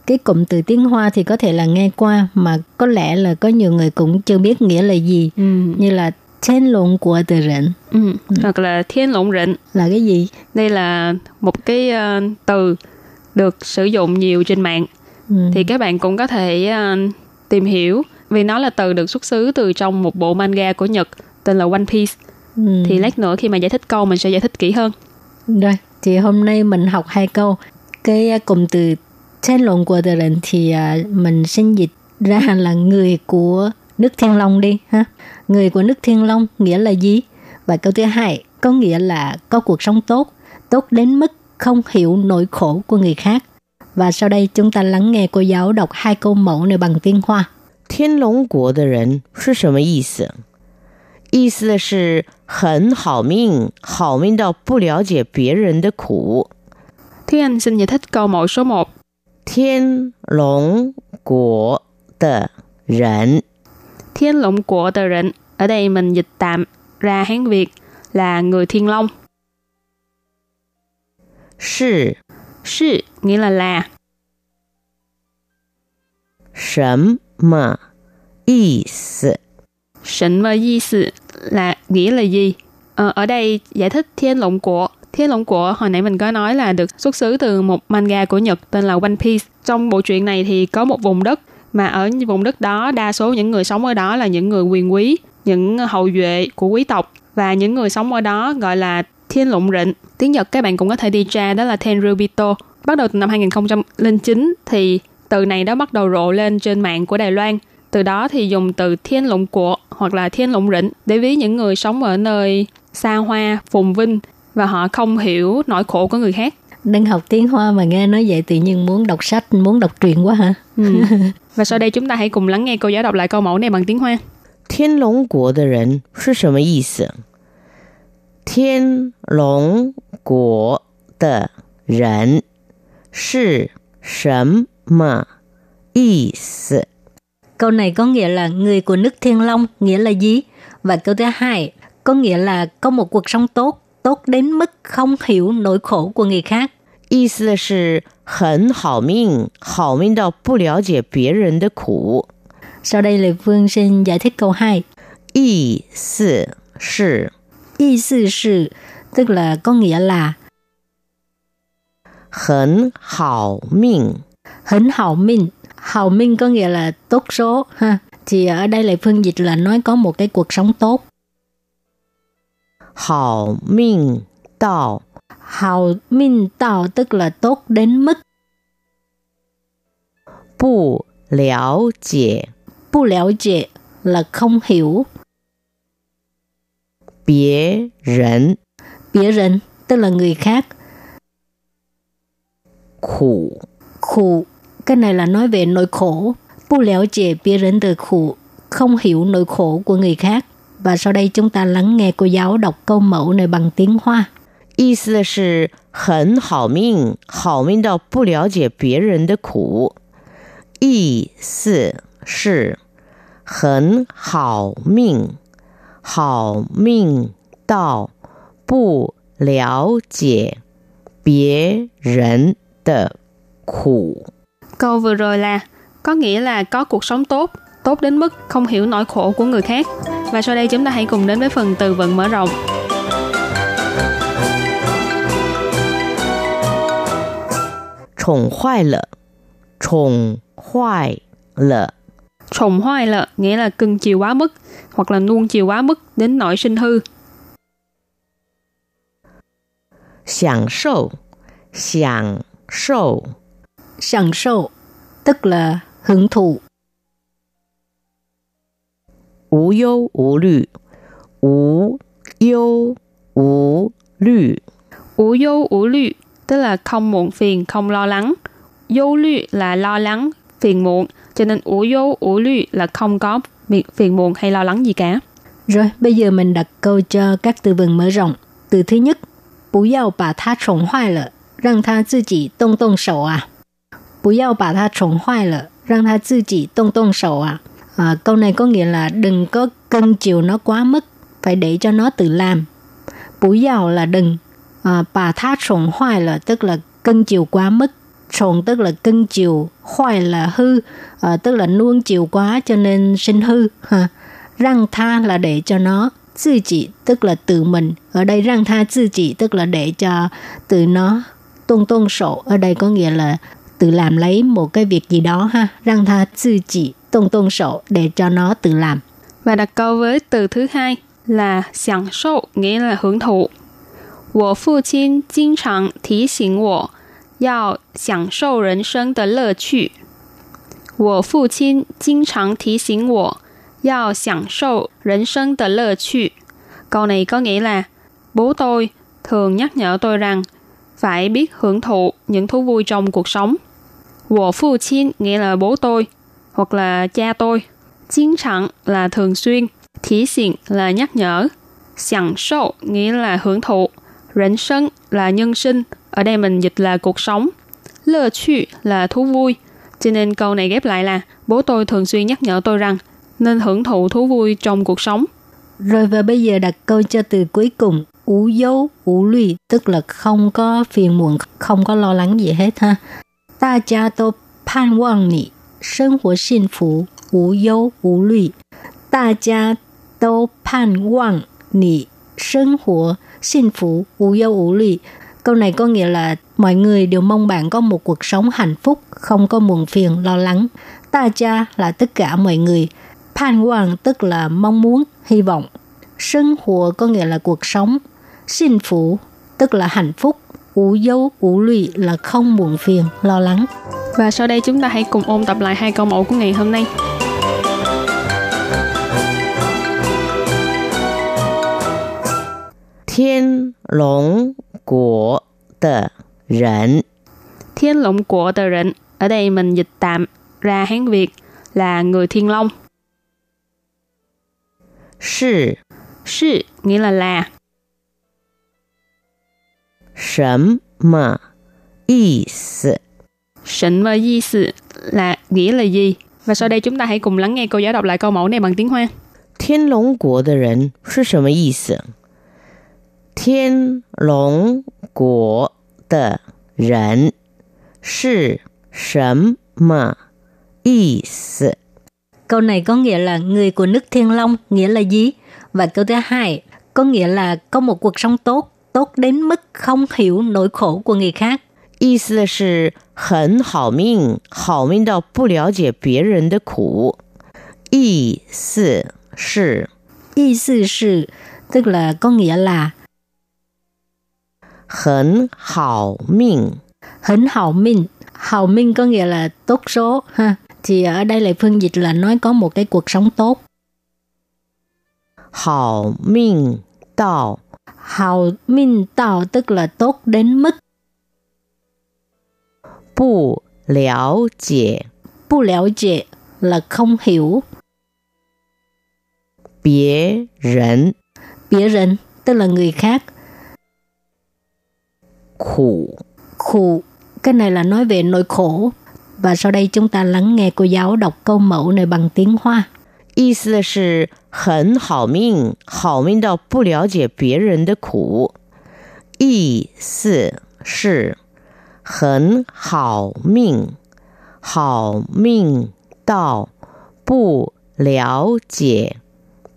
[SPEAKER 1] cái cụm từ tiếng Hoa thì có thể là nghe qua mà có lẽ là có nhiều người cũng chưa biết nghĩa là gì.
[SPEAKER 3] Ừ.
[SPEAKER 1] Như là thiên lộn của từ rịnh
[SPEAKER 3] Ừ. Hoặc là thiên lộn rịnh.
[SPEAKER 1] là cái gì?
[SPEAKER 3] Đây là một cái ờ, từ được sử dụng nhiều trên mạng.
[SPEAKER 1] Ừ.
[SPEAKER 3] Thì các bạn cũng có thể ờ, tìm hiểu vì nó là từ được xuất xứ từ trong một bộ manga của Nhật tên là One Piece.
[SPEAKER 1] Ừ.
[SPEAKER 3] Thì lát nữa khi mà giải thích câu mình sẽ giải thích kỹ hơn.
[SPEAKER 1] Rồi, thì hôm nay mình học hai câu. Cái à, cụm từ thiên lộn của từ rịnh thì à, mình xin dịch ra là người của nước Thiên Long đi ha. Người của nước Thiên Long nghĩa là gì? Và câu thứ hai có nghĩa là có cuộc sống tốt, tốt đến mức không hiểu nỗi khổ của người khác. Và sau đây chúng ta lắng nghe cô giáo đọc hai câu mẫu này bằng tiếng Hoa.
[SPEAKER 4] 天龙国的人是什么意思？意思是很好命，好命到不了解别人的苦。
[SPEAKER 3] Thúy Anh xin giải thích câu mẫu số 1.
[SPEAKER 4] 天龙国的人
[SPEAKER 3] Thiên lũng của tờ rịnh. Ở đây mình dịch tạm ra Hán Việt là người Thiên Long.
[SPEAKER 4] 是
[SPEAKER 3] Sư nghĩa là là.
[SPEAKER 4] 什么意思？
[SPEAKER 3] Sịnh mơ di sự là nghĩa là gì? Ờ, ở đây giải thích thiên lũng của. Thiên Long của hồi nãy mình có nói là được xuất xứ từ một manga của Nhật tên là One Piece. Trong bộ truyện này thì có một vùng đất mà ở vùng đất đó đa số những người sống ở đó là những người quyền quý, những hậu duệ của quý tộc và những người sống ở đó gọi là thiên lụng rịnh. Tiếng Nhật các bạn cũng có thể đi tra đó là Tenryubito. Bắt đầu từ năm 2009 thì từ này đã bắt đầu rộ lên trên mạng của Đài Loan. Từ đó thì dùng từ thiên lụng của hoặc là thiên lụng rịnh để ví những người sống ở nơi xa hoa, phồn vinh và họ không hiểu nỗi khổ của người khác.
[SPEAKER 1] Đang học tiếng Hoa mà nghe nói vậy tự nhiên muốn đọc sách, muốn đọc truyện quá hả?
[SPEAKER 3] Ừ. *laughs* và sau đây chúng ta hãy cùng lắng nghe cô giáo đọc lại câu mẫu này bằng tiếng Hoa.
[SPEAKER 4] 天龙国的人是什么意思？天龙国的人是什么意思？
[SPEAKER 1] Câu này có nghĩa là người của nước Thiên Long nghĩa là gì? Và câu thứ hai có nghĩa là có một cuộc sống tốt, tốt đến mức không hiểu nỗi khổ của người khác.
[SPEAKER 4] 意思是很好命，好命到不了解别人的苦。
[SPEAKER 1] Sau đây Lê Phương xin giải thích câu 2.
[SPEAKER 4] 意思是
[SPEAKER 1] Ý sư sự tức là có nghĩa là
[SPEAKER 4] 很好命，
[SPEAKER 1] hỉnh hậu minh. Hậu minh có nghĩa là tốt số ha. Thì ở đây Lê Phương dịch là nói có một cái cuộc sống tốt.
[SPEAKER 4] 好命到
[SPEAKER 1] Hậu minh tạo tức là tốt đến mức
[SPEAKER 4] 不了解
[SPEAKER 1] bu lẻo dệ là không hiểu.
[SPEAKER 4] 别人
[SPEAKER 1] Bia rịnh tức là người khác.
[SPEAKER 4] 苦。
[SPEAKER 1] khổ cái này là nói về nỗi khổ bu léo dễ bia rỉnh từ khổ không hiểu nỗi khổ của người khác và sau đây chúng ta lắng nghe cô giáo đọc câu mẫu này bằng tiếng Hoa
[SPEAKER 4] 意思是很好命，好命到不了解别人的苦。意思是很好命，好命到不了解别人的苦。
[SPEAKER 3] Câu vừa rồi là có nghĩa là có cuộc sống tốt, tốt đến mức không hiểu nỗi khổ của người khác. Và sau đây chúng ta hãy cùng đến với phần từ vựng mở rộng.
[SPEAKER 4] Chủng hoài lợ Chủng hoài lợ
[SPEAKER 3] Chủng hoài lợ nghĩa là cưng chiều quá mức hoặc là nuông chiều quá mức đến nỗi sinh hư.
[SPEAKER 4] Sảng sâu Sảng sâu
[SPEAKER 1] Sảng sâu tức là hưởng thụ.
[SPEAKER 4] 无忧无虑，无忧无虑，
[SPEAKER 3] Ủ dâu ủ lü tức là không muộn phiền, không lo lắng. Dâu lü là lo lắng, phiền muộn. cho nên ủ dấu ủ lụy là không có việc phiền muộn hay lo lắng gì cả.
[SPEAKER 1] Rồi, bây giờ mình đặt câu cho các từ vựng mở rộng. Từ thứ nhất, 不要把它宠坏了，让它自己动动手啊！不要把它宠坏了，让它自己动动手啊 ！À, câu này có nghĩa là đừng có cưng chiều nó quá mức, phải để cho nó tự làm. Bú giàu là đừng, à, bà tha sồn hoài là tức là cưng chiều quá mức, sồn tức là cưng chiều, hoài là hư, à, tức là nuông chiều quá cho nên sinh hư. Ha. Răng tha là để cho nó, tự chỉ tức là tự mình. Ở đây răng tha tự chỉ tức là để cho tự nó tôn tôn sổ. Ở đây có nghĩa là tự làm lấy một cái việc gì đó ha. Răng tha tự chỉ tôn tôn sổ để cho nó tự làm.
[SPEAKER 3] Và đặt câu với từ thứ hai là 享受 nghĩa là hưởng thụ. 我父亲经常提醒我要享受人生的乐趣。我父亲经常提醒我要享受人生的乐趣. Câu này có nghĩa là bố tôi thường nhắc nhở tôi rằng phải biết hưởng thụ những thú vui trong cuộc sống. 我父亲 nghĩa là bố tôi hoặc là cha tôi. Chiến thẳng là thường xuyên, thí xịn là nhắc nhở, sẵn sâu nghĩa là hưởng thụ, rảnh sân là nhân sinh, ở đây mình dịch là cuộc sống, lơ chu là thú vui. Cho nên câu này ghép lại là bố tôi thường xuyên nhắc nhở tôi rằng nên hưởng thụ thú vui trong cuộc sống.
[SPEAKER 1] Rồi và bây giờ đặt câu cho từ cuối cùng ủ dấu, ủ lụy, tức là không có phiền muộn, không có lo lắng gì hết ha. Ta cha tôi pan wang nị sinh hoạt hạnh phúc, Câu này có nghĩa là mọi người đều mong bạn có một cuộc sống hạnh phúc, không có muộn phiền, lo lắng. Ta cha là tất cả mọi người. Pan Wang tức là mong muốn, hy vọng. Sinh hoạt có nghĩa là cuộc sống. xin phủ tức là hạnh phúc. Ú dấu, ú lụy là không buồn phiền, lo lắng.
[SPEAKER 3] Và sau đây chúng ta hãy cùng ôn tập lại hai câu mẫu của ngày hôm nay.
[SPEAKER 4] Thiên Long Quốc
[SPEAKER 3] Thiên Long Quốc Ở đây mình dịch tạm ra Hán Việt là người Thiên Long. Sì nghĩa là là.
[SPEAKER 4] 什么意思
[SPEAKER 3] Sịnh và di sự là nghĩa là gì? Và sau đây chúng ta hãy cùng lắng nghe cô giáo đọc lại câu mẫu này bằng tiếng Hoa.
[SPEAKER 4] 天龙国的人是什么意思？天龙国的人是什么意思？
[SPEAKER 1] Câu này có nghĩa là người của nước Thiên Long nghĩa là gì? Và câu thứ hai có nghĩa là có một cuộc sống tốt, tốt đến mức không hiểu nỗi khổ của người khác.
[SPEAKER 4] 意思是很好命，好命到不了解别人的苦。意思是
[SPEAKER 1] Y sư sự tức là có nghĩa là
[SPEAKER 4] 很好命，
[SPEAKER 1] hỉnh hậu minh. Hậu minh có nghĩa là tốt số ha. Thì ở đây lại phương dịch là nói có một cái cuộc sống tốt.
[SPEAKER 4] 好命到
[SPEAKER 1] Hậu minh tạo tức là tốt đến mức
[SPEAKER 4] 不了解
[SPEAKER 1] bu lẻo dệ là không hiểu.
[SPEAKER 4] 别人
[SPEAKER 1] Bịa rịnh tức là người khác.
[SPEAKER 4] 苦。
[SPEAKER 1] Khổ, cái này là nói về nỗi khổ. Và sau đây chúng ta lắng nghe cô giáo đọc câu mẫu này bằng tiếng Hoa.
[SPEAKER 4] 意思是很好命，好命到不了解别人的苦。意思是 很好命，好命到不了解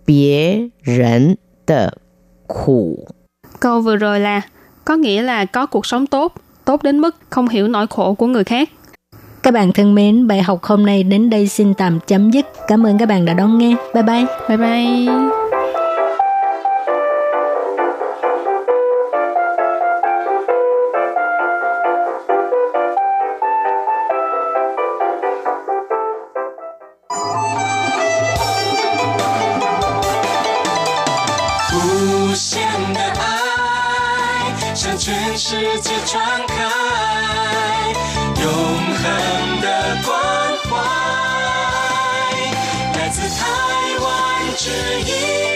[SPEAKER 4] 别人的苦。
[SPEAKER 3] Câu vừa rồi là có nghĩa là có cuộc sống tốt, tốt đến mức không hiểu nỗi khổ của người khác.
[SPEAKER 1] Các bạn thân mến, bài học hôm nay đến đây xin tạm chấm dứt. Cảm ơn các bạn đã đón nghe. Bye bye.
[SPEAKER 3] Bye bye.
[SPEAKER 5] 无限的爱向全世界传开，永恒的关怀来自台湾
[SPEAKER 6] 之音。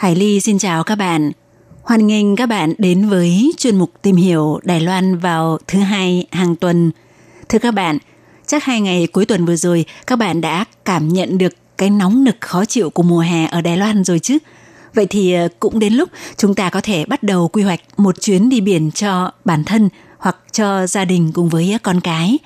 [SPEAKER 7] Hải Ly xin chào các bạn. Hoan nghênh các bạn đến với chuyên mục tìm hiểu Đài Loan vào thứ hai hàng tuần. Thưa các bạn, chắc hai ngày cuối tuần vừa rồi các bạn đã cảm nhận được cái nóng nực khó chịu của mùa hè ở Đài Loan rồi chứ? Vậy thì ờ, cũng đến lúc chúng ta có thể bắt đầu quy hoạch một chuyến đi biển cho bản thân hoặc cho gia đình cùng với con cái.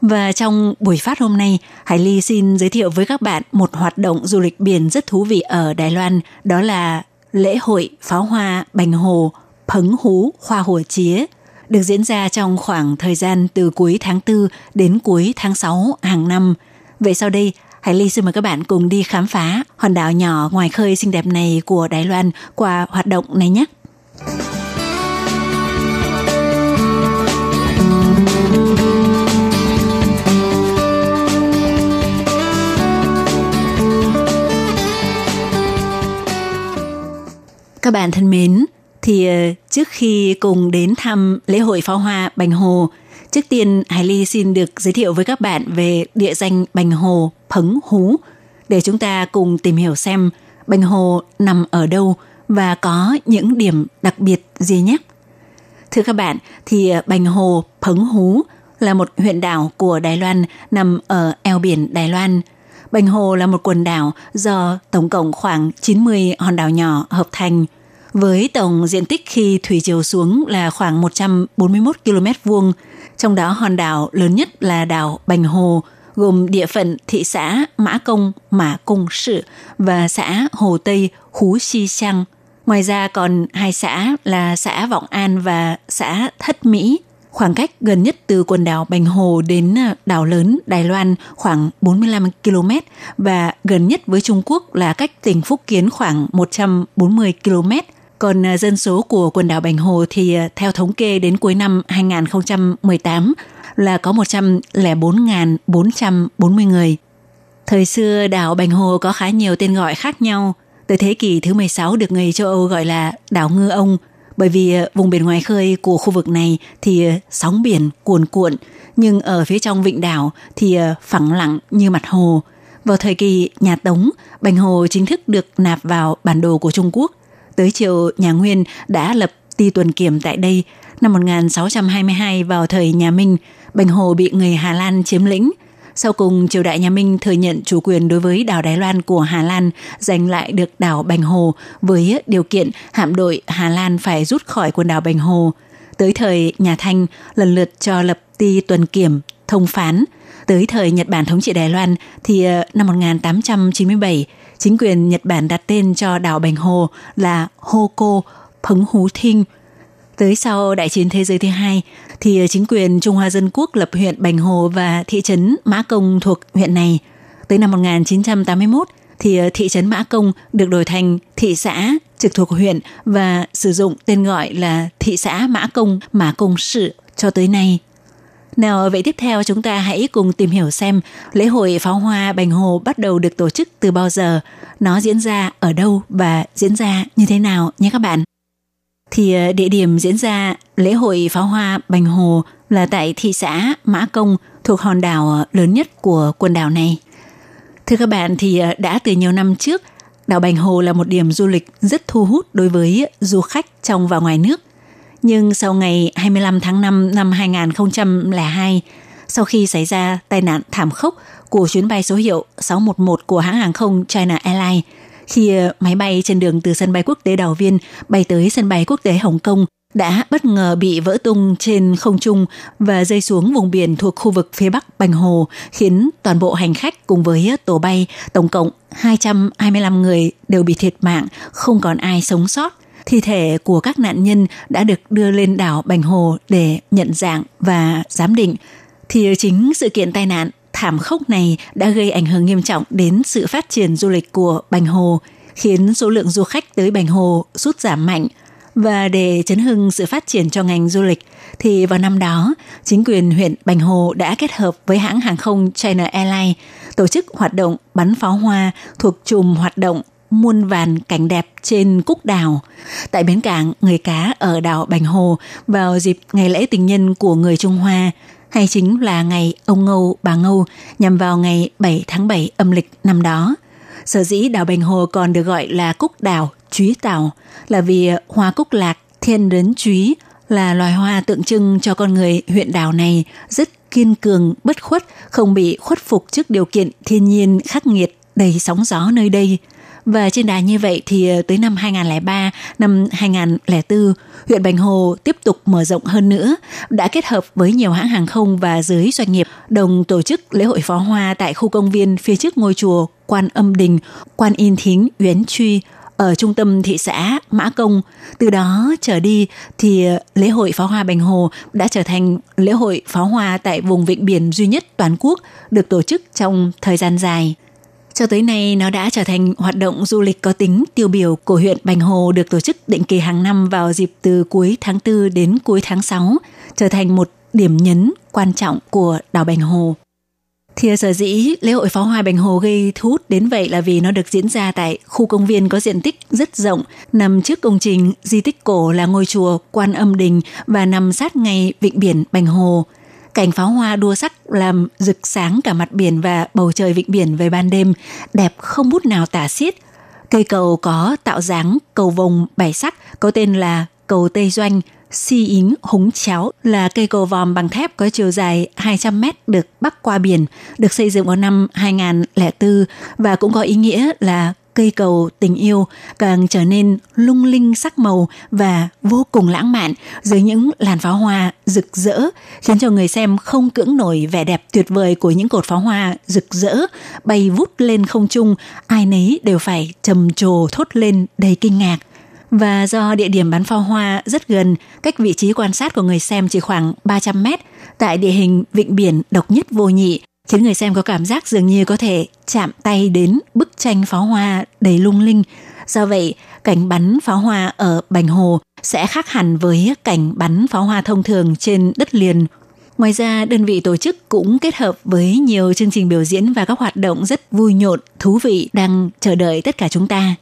[SPEAKER 7] Và trong buổi phát hôm nay, Hải Ly xin giới thiệu với các bạn một hoạt động du lịch biển rất thú vị ở Đài Loan, đó là lễ hội pháo hoa Bành Hồ Phấn Hú Hoa Hồ Chía được diễn ra trong khoảng thời gian từ cuối tháng 4 đến cuối tháng 6 hàng năm. Vậy sau đây, Hải Ly xin mời các bạn cùng đi khám phá hòn đảo nhỏ ngoài khơi xinh đẹp này của Đài Loan qua hoạt động này nhé. Các bạn thân mến, thì ờ, trước khi cùng đến thăm lễ hội pháo hoa Bành Hồ, trước tiên Hải Ly xin được giới thiệu với các bạn về địa danh Bành Hồ Phấn Hú để chúng ta cùng tìm hiểu xem Bành Hồ nằm ở đâu và có những điểm đặc biệt gì nhé. Thưa các bạn, thì ờ, Bành Hồ Phấn Hú là một huyện đảo của Đài Loan nằm ở eo biển Đài Loan. Bành Hồ là một quần đảo do tổng cộng khoảng 90 hòn đảo nhỏ hợp thành – với tổng diện tích khi thủy chiều xuống là khoảng 141 km vuông, trong đó hòn đảo lớn nhất là đảo Bành Hồ, gồm địa phận thị xã Mã Công, Mã Công Sự và xã Hồ Tây, Hú Xi Sang. Ngoài ra còn hai xã là xã Vọng An và xã Thất Mỹ. Khoảng cách gần nhất từ quần đảo Bành Hồ đến à, đảo lớn Đài Loan khoảng 45 km và gần nhất với Trung Quốc là cách tỉnh Phúc Kiến khoảng 140 km còn à, dân số của quần đảo Bành Hồ thì à, theo thống kê đến cuối năm 2018 là có 104.440 người. Thời xưa đảo Bành Hồ có khá nhiều tên gọi khác nhau. Từ thế kỷ thứ 16 được người châu Âu gọi là đảo Ngư Ông bởi vì à, vùng biển ngoài khơi của khu vực này thì sóng biển cuồn cuộn nhưng ở phía trong vịnh đảo thì phẳng lặng như mặt hồ. Vào thời kỳ nhà Tống, Bành Hồ chính thức được nạp vào bản đồ của Trung Quốc tới triều nhà Nguyên đã lập ti tuần kiểm tại đây. Năm 1622 vào thời nhà Minh, Bành Hồ bị người Hà Lan chiếm lĩnh. Sau cùng, triều đại nhà Minh thừa nhận chủ quyền đối với đảo Đài Loan của Hà Lan, giành lại được đảo Bành Hồ với điều kiện hạm đội Hà Lan phải rút khỏi quần đảo Bành Hồ. Tới thời nhà Thanh, lần lượt cho lập ti tuần kiểm, thông phán. Tới thời Nhật Bản thống trị Đài Loan thì ờ, năm 1897, chính quyền Nhật Bản đặt tên cho đảo Bành Hồ là Hoko Phấn Hú Thinh. Tới sau Đại chiến Thế giới thứ hai, thì chính quyền Trung Hoa Dân Quốc lập huyện Bành Hồ và thị trấn Mã Công thuộc huyện này. Tới năm 1981, thì thị trấn Mã Công được đổi thành thị xã trực thuộc huyện và sử dụng tên gọi là thị xã Mã Công, Mã Công Sự cho tới nay. Nào vậy tiếp theo chúng ta hãy cùng tìm hiểu xem lễ hội pháo hoa Bành Hồ bắt đầu được tổ chức từ bao giờ, nó diễn ra ở đâu và diễn ra như thế nào nhé các bạn. Thì ờ, địa điểm diễn ra lễ hội pháo hoa Bành Hồ là tại thị xã Mã Công thuộc hòn đảo ờ, lớn nhất của quần đảo này. Thưa các bạn thì ờ, đã từ nhiều năm trước, đảo Bành Hồ là một điểm du lịch rất thu hút đối với du khách trong và ngoài nước nhưng sau ngày 25 tháng 5 năm 2002, sau khi xảy ra tai nạn thảm khốc của chuyến bay số hiệu 611 của hãng hàng không China Airlines, khi ờ, máy bay trên đường từ sân bay quốc tế Đào Viên bay tới sân bay quốc tế Hồng Kông đã bất ngờ bị vỡ tung trên không trung và rơi xuống vùng biển thuộc khu vực phía bắc Bành Hồ, khiến toàn bộ hành khách cùng với tổ bay tổng cộng 225 người đều bị thiệt mạng, không còn ai sống sót thi thể của các nạn nhân đã được đưa lên đảo Bành Hồ để nhận dạng và giám định. Thì chính sự kiện tai nạn thảm khốc này đã gây ảnh hưởng nghiêm trọng đến sự phát triển du lịch của Bành Hồ, khiến số lượng du khách tới Bành Hồ sút giảm mạnh. Và để chấn hưng sự phát triển cho ngành du lịch, thì vào năm đó, chính quyền huyện Bành Hồ đã kết hợp với hãng hàng không China Airlines tổ chức hoạt động bắn pháo hoa thuộc chùm hoạt động muôn vàn cảnh đẹp trên Cúc Đảo. Tại bến cảng người cá ở đảo Bành Hồ vào dịp ngày lễ tình nhân của người Trung Hoa, hay chính là ngày ông Ngâu bà Ngâu nhằm vào ngày 7 tháng 7 âm lịch năm đó. Sở dĩ đảo Bành Hồ còn được gọi là Cúc Đảo, Chúy Tảo là vì hoa cúc lạc thiên đến chúy là loài hoa tượng trưng cho con người huyện đảo này rất kiên cường, bất khuất, không bị khuất phục trước điều kiện thiên nhiên khắc nghiệt đầy sóng gió nơi đây. Và trên đà như vậy thì ờ, tới năm 2003, năm 2004, huyện Bành Hồ tiếp tục mở rộng hơn nữa, đã kết hợp với nhiều hãng hàng không và giới doanh nghiệp đồng tổ chức lễ hội pháo hoa tại khu công viên phía trước ngôi chùa Quan Âm Đình, Quan In Thính, Yến Truy ở trung tâm thị xã Mã Công. Từ đó trở đi thì ờ, lễ hội pháo hoa Bành Hồ đã trở thành lễ hội pháo hoa tại vùng vịnh biển duy nhất toàn quốc được tổ chức trong thời gian dài. Cho tới nay, nó đã trở thành hoạt động du lịch có tính tiêu biểu của huyện Bành Hồ được tổ chức định kỳ hàng năm vào dịp từ cuối tháng 4 đến cuối tháng 6, trở thành một điểm nhấn quan trọng của đảo Bành Hồ. Thì sở dĩ lễ hội pháo hoa Bành Hồ gây thu hút đến vậy là vì nó được diễn ra tại khu công viên có diện tích rất rộng, nằm trước công trình di tích cổ là ngôi chùa Quan Âm Đình và nằm sát ngay vịnh biển Bành Hồ. Cảnh pháo hoa đua sắc làm rực sáng cả mặt biển và bầu trời vịnh biển về ban đêm, đẹp không bút nào tả xiết. Cây cầu có tạo dáng cầu vồng bảy sắc có tên là cầu Tây Doanh – Si Yến Húng Chéo là cây cầu vòm bằng thép có chiều dài 200 mét được bắc qua biển, được xây dựng vào năm 2004 và cũng có ý nghĩa là cây cầu tình yêu càng trở nên lung linh sắc màu và vô cùng lãng mạn dưới những làn pháo hoa rực rỡ, khiến cho người xem không cưỡng nổi vẻ đẹp tuyệt vời của những cột pháo hoa rực rỡ bay vút lên không trung, ai nấy đều phải trầm trồ thốt lên đầy kinh ngạc. Và do địa điểm bắn pháo hoa rất gần, cách vị trí quan sát của người xem chỉ khoảng 300 mét, tại địa hình vịnh biển độc nhất vô nhị, khiến người xem có cảm giác dường như có thể chạm tay đến bức tranh pháo hoa đầy lung linh. Do vậy, cảnh bắn pháo hoa ở Bành Hồ sẽ khác hẳn với cảnh bắn pháo hoa thông thường trên đất liền. Ngoài ra, đơn vị tổ chức cũng kết hợp với nhiều chương trình biểu diễn và các hoạt động rất vui nhộn, thú vị đang chờ đợi tất cả chúng ta.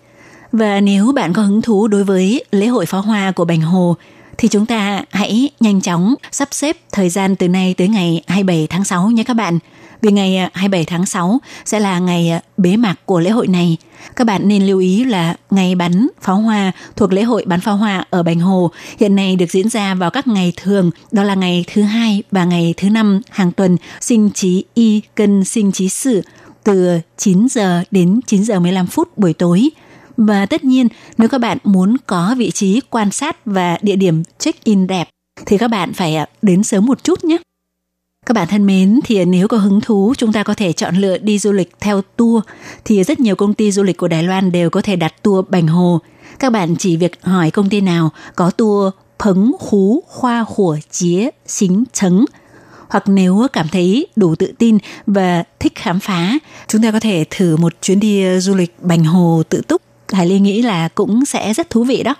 [SPEAKER 7] Và nếu bạn có hứng thú đối với lễ hội pháo hoa của Bành Hồ thì chúng ta hãy nhanh chóng sắp xếp thời gian từ nay tới ngày 27 tháng 6 nhé các bạn. Vì ngày à, 27 tháng 6 sẽ là ngày à, bế mạc của lễ hội này. Các bạn nên lưu ý là ngày bắn pháo hoa thuộc lễ hội bắn pháo hoa ở Bành Hồ hiện nay được diễn ra vào các ngày thường, đó là ngày thứ hai và ngày thứ năm hàng tuần, sinh chí y cân sinh chí sự từ 9 giờ đến 9 giờ 15 phút buổi tối – và tất nhiên, nếu các bạn muốn có vị trí quan sát và địa điểm check-in đẹp thì các bạn phải à, đến sớm một chút nhé. Các bạn thân mến, thì nếu có hứng thú chúng ta có thể chọn lựa đi du lịch theo tour thì rất nhiều công ty du lịch của Đài Loan đều có thể đặt tour Bành Hồ. Các bạn chỉ việc hỏi công ty nào có tour Phấn Hú Hoa Hủa Chía Xính Trấn hoặc nếu cảm thấy đủ tự tin và thích khám phá, chúng ta có thể thử một chuyến đi du lịch Bành Hồ tự túc Hải Ly nghĩ là cũng sẽ rất thú vị đó.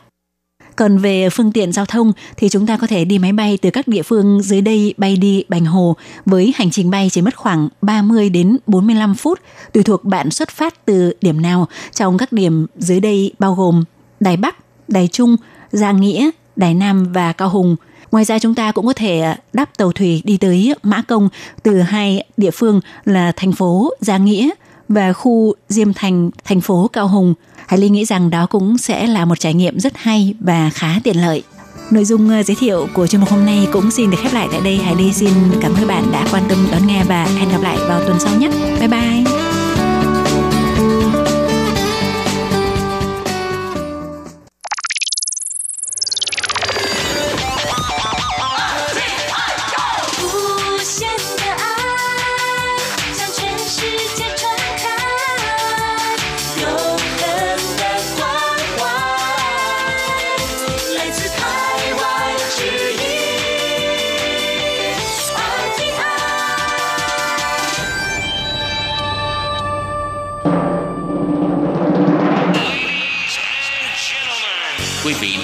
[SPEAKER 7] Còn về phương tiện giao thông thì chúng ta có thể đi máy bay từ các địa phương dưới đây bay đi Bành Hồ với hành trình bay chỉ mất khoảng 30 đến 45 phút tùy thuộc bạn xuất phát từ điểm nào trong các điểm dưới đây bao gồm Đài Bắc, Đài Trung, Gia Nghĩa, Đài Nam và Cao Hùng. Ngoài ra chúng ta cũng có thể đáp tàu thủy đi tới Mã Công từ hai địa phương là thành phố Gia Nghĩa và khu Diêm Thành, thành phố Cao Hùng. Hải Ly nghĩ rằng đó cũng sẽ là một trải nghiệm rất hay và khá tiện lợi. Nội dung ờ, giới thiệu của chương mục hôm nay cũng xin được khép lại tại đây. Hải Ly xin cảm ơn các bạn đã quan tâm đón nghe và hẹn gặp lại vào tuần sau nhé. Bye bye!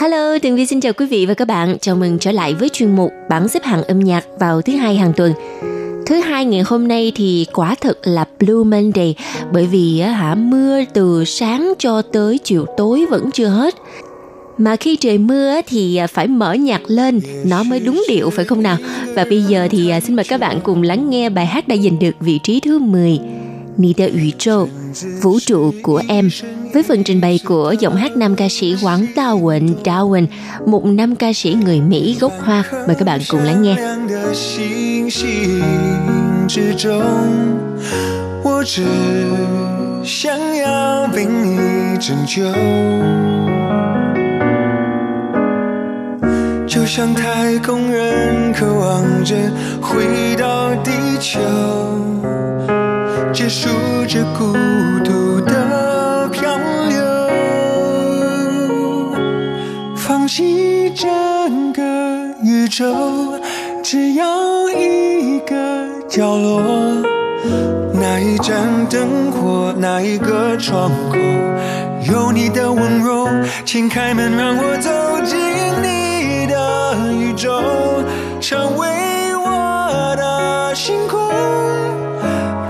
[SPEAKER 8] Hello, Tường Vi xin chào quý vị và các bạn. Chào mừng trở lại với chuyên mục bảng xếp hạng âm nhạc vào thứ hai hàng tuần. Thứ hai ngày hôm nay thì quả thực là Blue Monday bởi vì á, hả mưa từ sáng cho tới chiều tối vẫn chưa hết. Mà khi trời mưa thì à, phải mở nhạc lên nó mới đúng điệu phải không nào? Và bây giờ thì à, xin mời các bạn cùng lắng nghe bài hát đã giành được vị trí thứ 10 Nita Tơ 宇宙, Vũ trụ của em với phần trình bày của giọng hát nam ca sĩ Quảng Tao Quỳnh Darwin, một nam ca sĩ người Mỹ gốc Hoa. Mời các bạn cùng lắng nghe.
[SPEAKER 9] 亮的星星之中，我只想要被你拯救，就像太空人渴望着回到地球，结束这孤独的 放弃整个宇宙，只要一个角落，那一盏灯火，那一个窗口，有你的温柔，请开门让我走进你的宇宙，成为我的星空，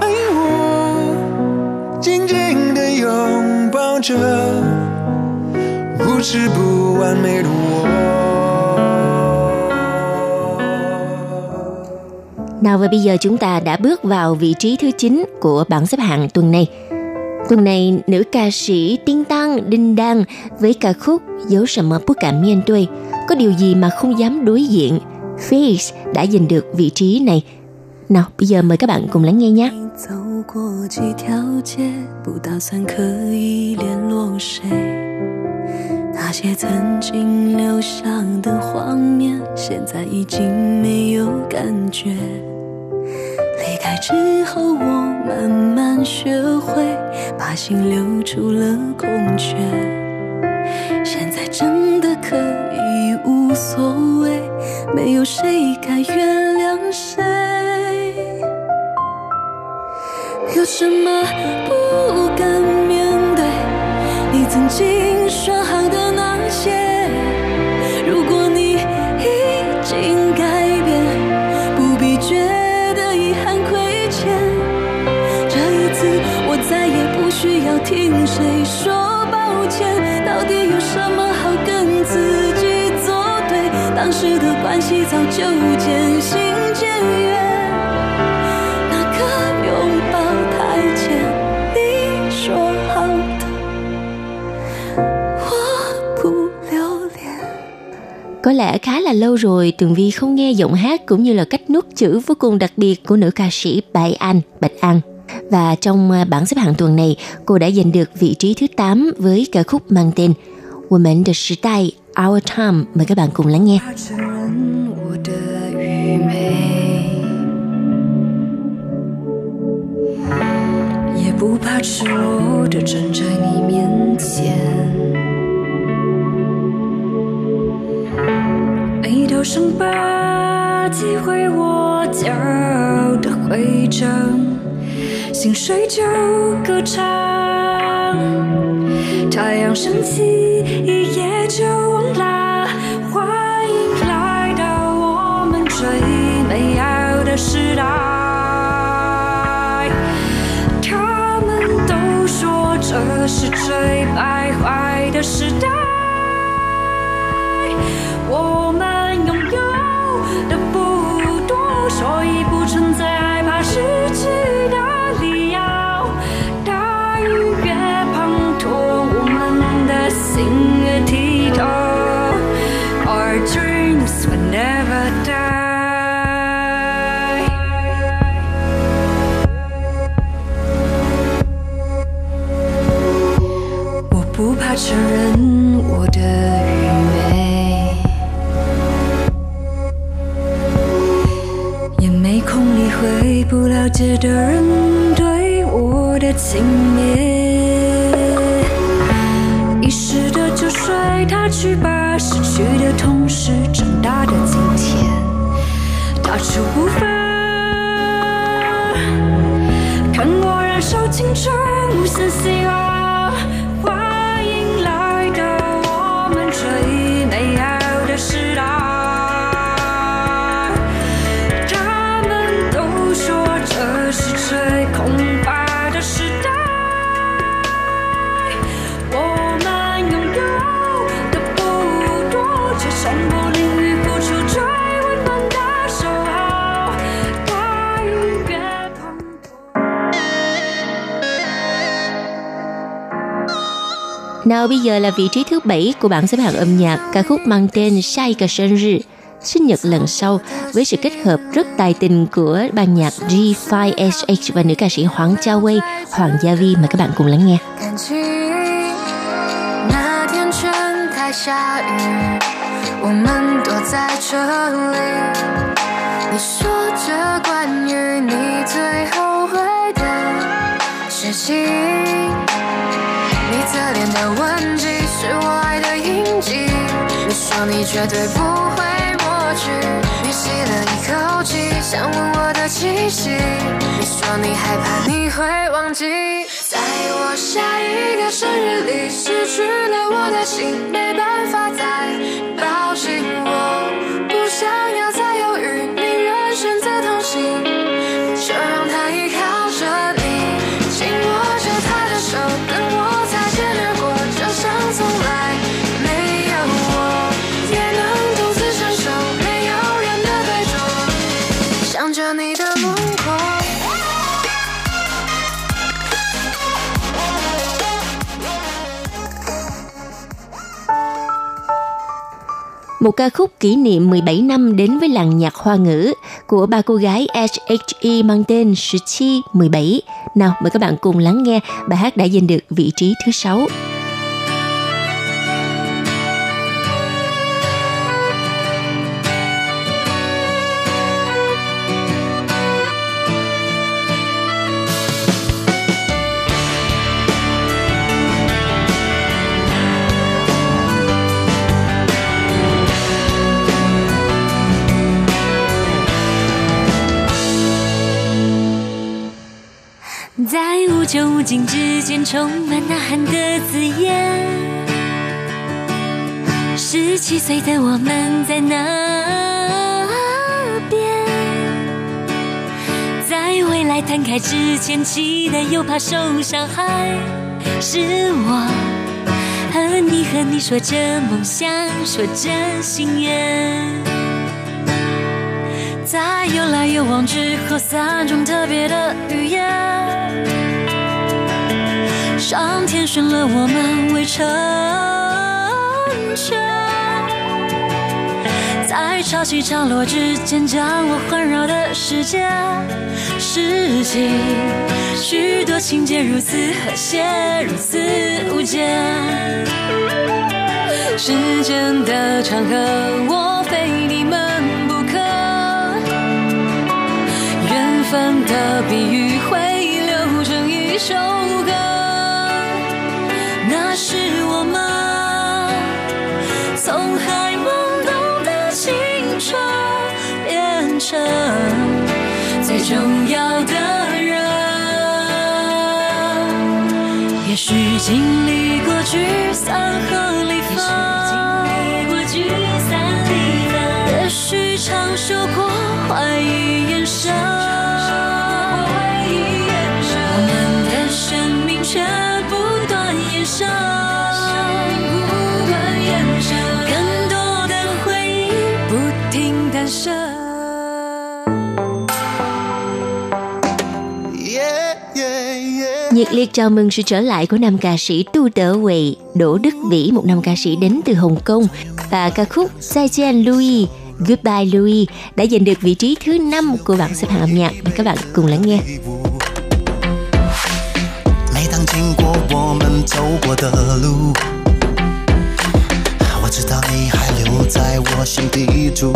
[SPEAKER 9] 爱我，紧紧的拥抱着。不是不完美的我。
[SPEAKER 8] Nào và bây giờ chúng ta đã bước vào vị trí thứ 9 của bảng xếp hạng tuần này. Tuần này, nữ ca sĩ Tiên Tăng Đinh Đăng với ca khúc Dấu什么不敢面对có điều gì mà không dám đối diện Face đã giành được vị trí này. Nào, bây giờ mời các bạn cùng lắng nghe nhé.
[SPEAKER 10] 走过几条街，不打算刻意联络谁。 那些曾经留下的画面，现在已经没有感觉。离开之后，我慢慢学会把心留出了空缺。现在真的可以无所谓，没有谁该原时的关系早就渐行渐远。那个拥抱台前，你说好的，我不留恋。
[SPEAKER 8] Có lẽ khá là lâu rồi Tường Vi không nghe giọng hát cũng như là cách nuốt chữ vô cùng đặc biệt của nữ ca sĩ Bạch An, Bạch An. Và trong à, bảng xếp hạng tuần này, cô đã giành được vị trí thứ 8 với ca khúc mang tên 我们的时代 Our Time. Mời các bạn cùng lắng nghe.
[SPEAKER 10] 他承认我的愚昧，也不怕赤裸的站在你面前。每道伤疤击毁我骄傲的徽章，心碎就歌唱。太阳升起， 可是当写的
[SPEAKER 11] 人对我的轻蔑。遗失的就随它去吧，失去的同时长大的今天，大出无法。看我燃烧青春，无限希望，
[SPEAKER 8] Nào bây giờ là vị trí thứ bảy của bảng xếp hạng âm nhạc ca khúc mang tên Sai cả sinh日sinh nhật lần sau với sự kết hợp rất tài tình của ban nhạc G5SH và nữ ca sĩ Hoàng Giao Wei, Hoàng Gia Vi mời các bạn cùng lắng nghe.
[SPEAKER 11] 感情那天全台下雨，我们躲在这里。你说着关于你最后悔的事情，你 侧脸的吻迹是我爱的印记。你说你绝对不会抹去，你吸了一口气，想闻我的气息。你说你害怕你会忘记，在我下一个生日里失去了我的心，没办法再抱紧我，不想要
[SPEAKER 8] Một ca khúc kỷ niệm 17 năm đến với làng nhạc hoa ngữ của ba cô gái SHE mang tên Suchi 17. Nào, mời các bạn cùng lắng nghe bài hát đã giành được vị trí thứ 6.
[SPEAKER 11] 无穷无尽之间，充满呐喊的字眼。十七岁的我们在那边，在未来摊开之前，期待又怕受伤害。是我和你和你说着梦想，说着心愿。在有来有往之后，三种特别的语言。上天选了我们为成全，在潮起潮落之间，将我环绕的世界，世纪许多情节如此和谐，如此无间。时间的长河，我非你们不可。缘分的比喻会流成一首歌，是我们从还懵懂的青春变成最重要的人。也许经历过聚散和离分，也许尝受过怀疑眼神，
[SPEAKER 8] Nhiệt liệt chào mừng sự trở lại của nam ca sĩ Tu Tở Huệ, Đỗ Đức Vĩ, một nam ca sĩ đến từ Hồng Kông và ca khúc Sai Chen Louis, Goodbye Louis đã giành được vị trí thứ 5 của bảng xếp hạng âm nhạc. Mời các bạn cùng lắng nghe.
[SPEAKER 12] 每当经过我们走过的路，我知道你还留在我心底住。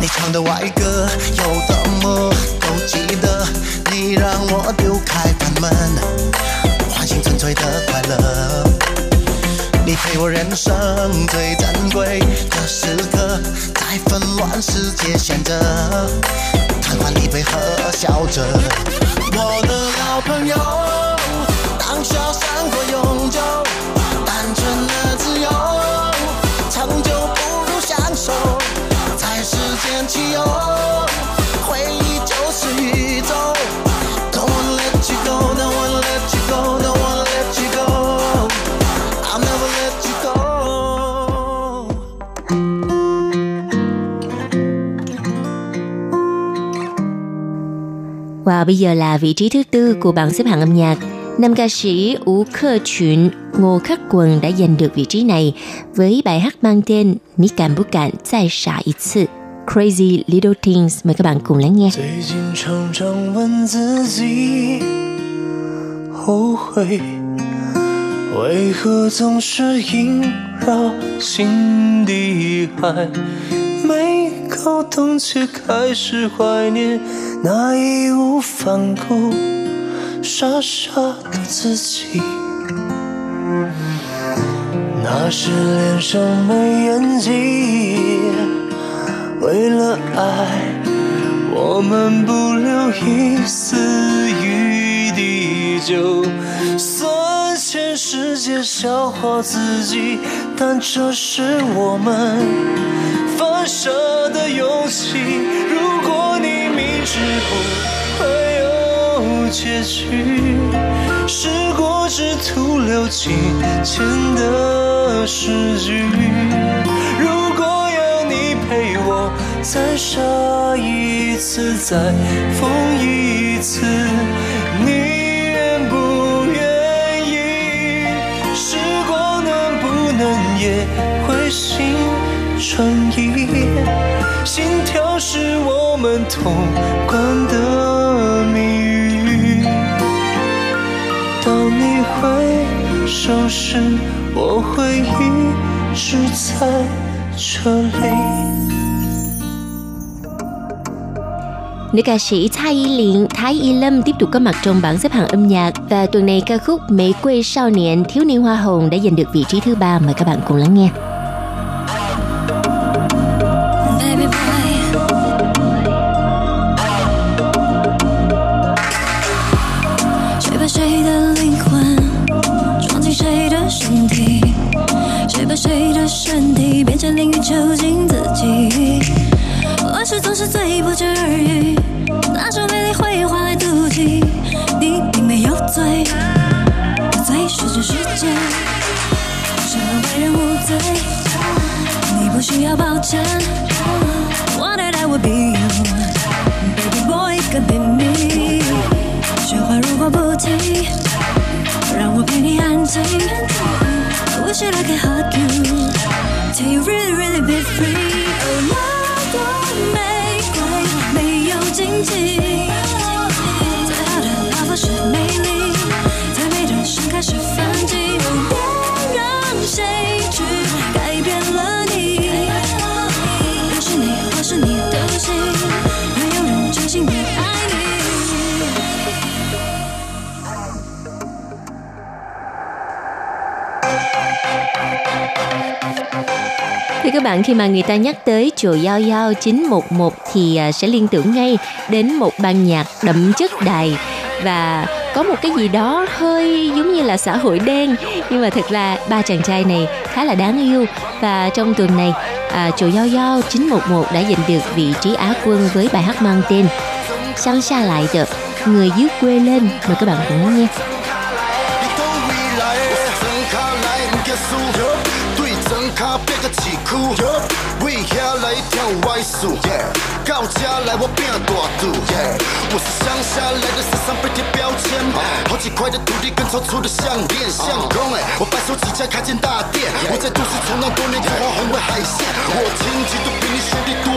[SPEAKER 12] 你唱的歪歌有多么都记得，你让我丢开 们，唤醒纯粹的快乐。你陪我人生最珍贵的时刻，在纷乱世界选择，贪欢离别和笑着。我的老朋友，当需要生活永久，单纯的自由，长久不如享受，在时间汽油，回忆就是
[SPEAKER 8] Và bây giờ là vị trí thứ tư của bảng xếp hạng âm nhạc. Nam ca sĩ Ú Khơ Chuyện, Ngô Khắc Quần đã giành được vị trí này với bài hát mang tên Ní cảm bút cạn再傻一次 Crazy Little Things. Mời các bạn cùng lắng nghe.
[SPEAKER 6] 最近常常问自己，后悔为何总是萦绕心底，还 没搞懂，却开始怀念那义无反顾、傻傻的自己。那时脸上没演技，为了爱。我们不留一丝余地，就算全世界笑话自己，但这是我们放下的勇气。如果你明知不会有结局，是过只徒留几千的诗句。如果要你陪我再傻一次，再疯一次，你愿不愿意？时光能不能也转意？心跳是我们同关的谜语。当你挥手时，我会一直在这里。
[SPEAKER 8] Nữ ca sĩ Thái Y Liên, Thái Y Lâm tiếp tục có mặt trong bảng xếp hạng âm nhạc và tuần này ca khúc Mỹ quê sao niệm thiếu niên hoa hồng đã giành được vị trí thứ ba mời các bạn cùng lắng nghe. Bạn, khi mà người ta nhắc tới chùa Giao Giao 911 thì à, sẽ liên tưởng ngay đến một ban nhạc đậm chất đài. Và có một cái gì đó hơi giống như là xã hội đen nhưng mà thật là ba chàng trai này khá là đáng yêu. Và trong tuần này à, chùa Giao Giao 911 đã giành được vị trí Á quân với bài hát mang tên Sáng xa lại được người dưới quê lên mời các bạn cùng lắng nghe.
[SPEAKER 12] 市区，为遐来跳歪数，到家来我变大度，我是乡下来的，身上被贴标签，好几块的土地跟超粗的项链，相公哎，我白手起家开间大店，我在都市闯荡多年，眼花红为海鲜，我亲戚都比你兄弟多，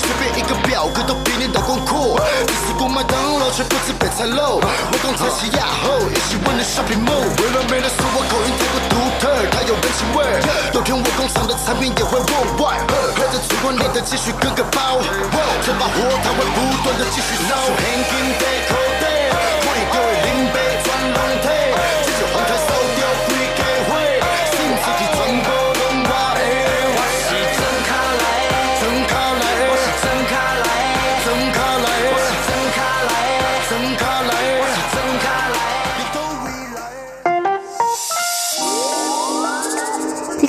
[SPEAKER 12] 随便一个表哥都比你老公阔，你吃过麦当劳却不吃北菜肉，我讲才是亚后，一起问的 shopping mall，为了美的说我口音太过独特，它有人情味。儿，有天我工厂的产品也会 worldwide，喝着烛光里的继续割个包，这把火它会不断的继续烧。Hanging d e c o
[SPEAKER 8] r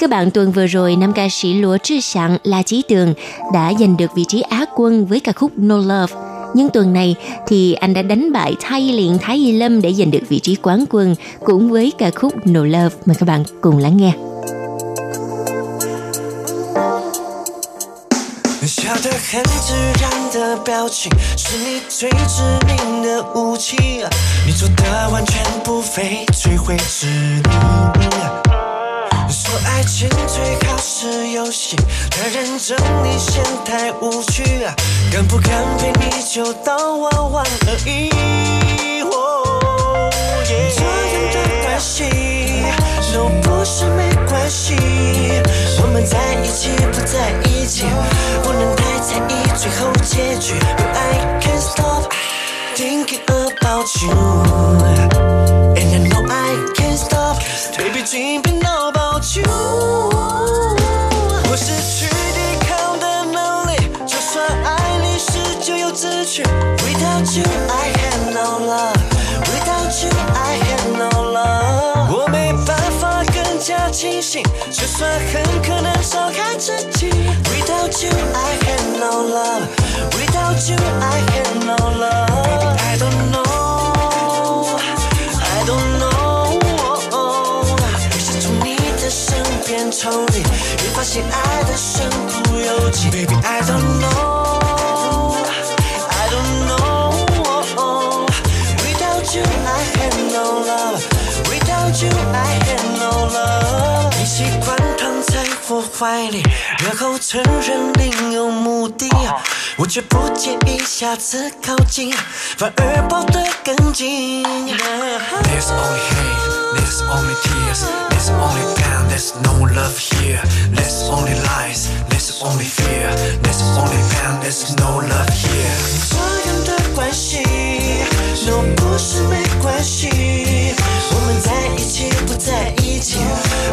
[SPEAKER 8] các bạn, tuần vừa rồi, nam ca sĩ Lúa Trư Sẵn La Chí Tường đã giành được vị trí Á quân với ca khúc No Love. Nhưng tuần này thì anh đã đánh bại Thái Liền Thái Y Lâm để giành được vị trí quán quân cũng với ca khúc No Love. Mời các bạn cùng lắng nghe.
[SPEAKER 13] 笑得很自然的表情，是你最致命的武器。你做的完全不费吹灰之力。 说爱情最好是游戏，太认真你嫌太无趣，敢不敢陪你就当玩玩而已。这样的关系都不是没关系，我们在一起不在一起，不能太在意最后结局。But I can't stop thinking about you, stop baby dreaming about you。我失去抵抗的能力，就算爱你时就有自觉。Without you, I have no love. Without you, I have no love. 我没办法更加清醒，就算很可能伤害自己。Without you, I have no love. Without you, I have no love. I don't know, 抽离，越发现爱的身不由己。Baby, I don't know, I don't know. Without you, I have no love. Without you, I have no love. 你习惯躺在我怀里，然后承认另有目的，我却不介意下次靠近，反而抱得更紧。There's only hate, there's only tears, there's only pain, there's no love here. There's only lies, there's only fear, there's only pain, there's no love here. 这样的关系，no 不是没关系，我们在一起不在一起，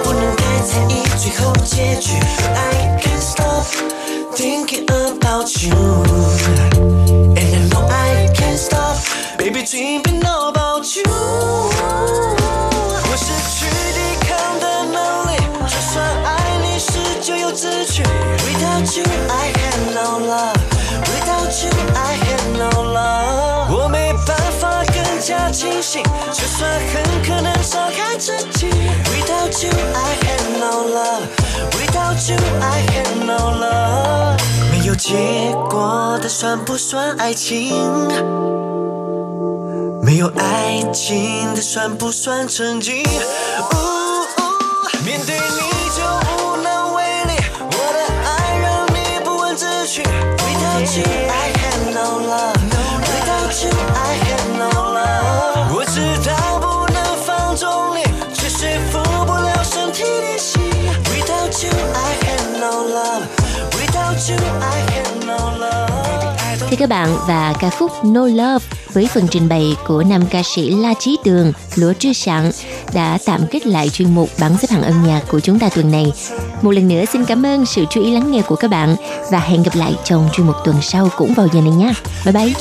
[SPEAKER 13] 不能太在意最后结局。I can't stop thinking about you, and I know I can't stop, baby dreaming about you. 我失去抵抗的能力，就算爱你时就有自觉。Without you, I have no love. Without you, I have no love. 我没办法更加清醒，就算很可能伤害自己。Without you, I have no love. Without you, I have no love. 没有结果的算不算爱情？没有爱情的算不算曾经？呜呜面对你就无能为力，我的爱让你不问自取。Without you,
[SPEAKER 8] Thưa các bạn, và ca khúc No Love với phần trình bày của nam ca sĩ La Chí Tường, Lúa Trư Sẵn đã tạm kết lại chuyên mục bảng xếp hạng âm nhạc của chúng ta tuần này. Một lần nữa xin cảm ơn sự chú ý lắng nghe của các bạn và hẹn gặp lại trong chuyên mục tuần sau cũng vào giờ này nha. Bye bye!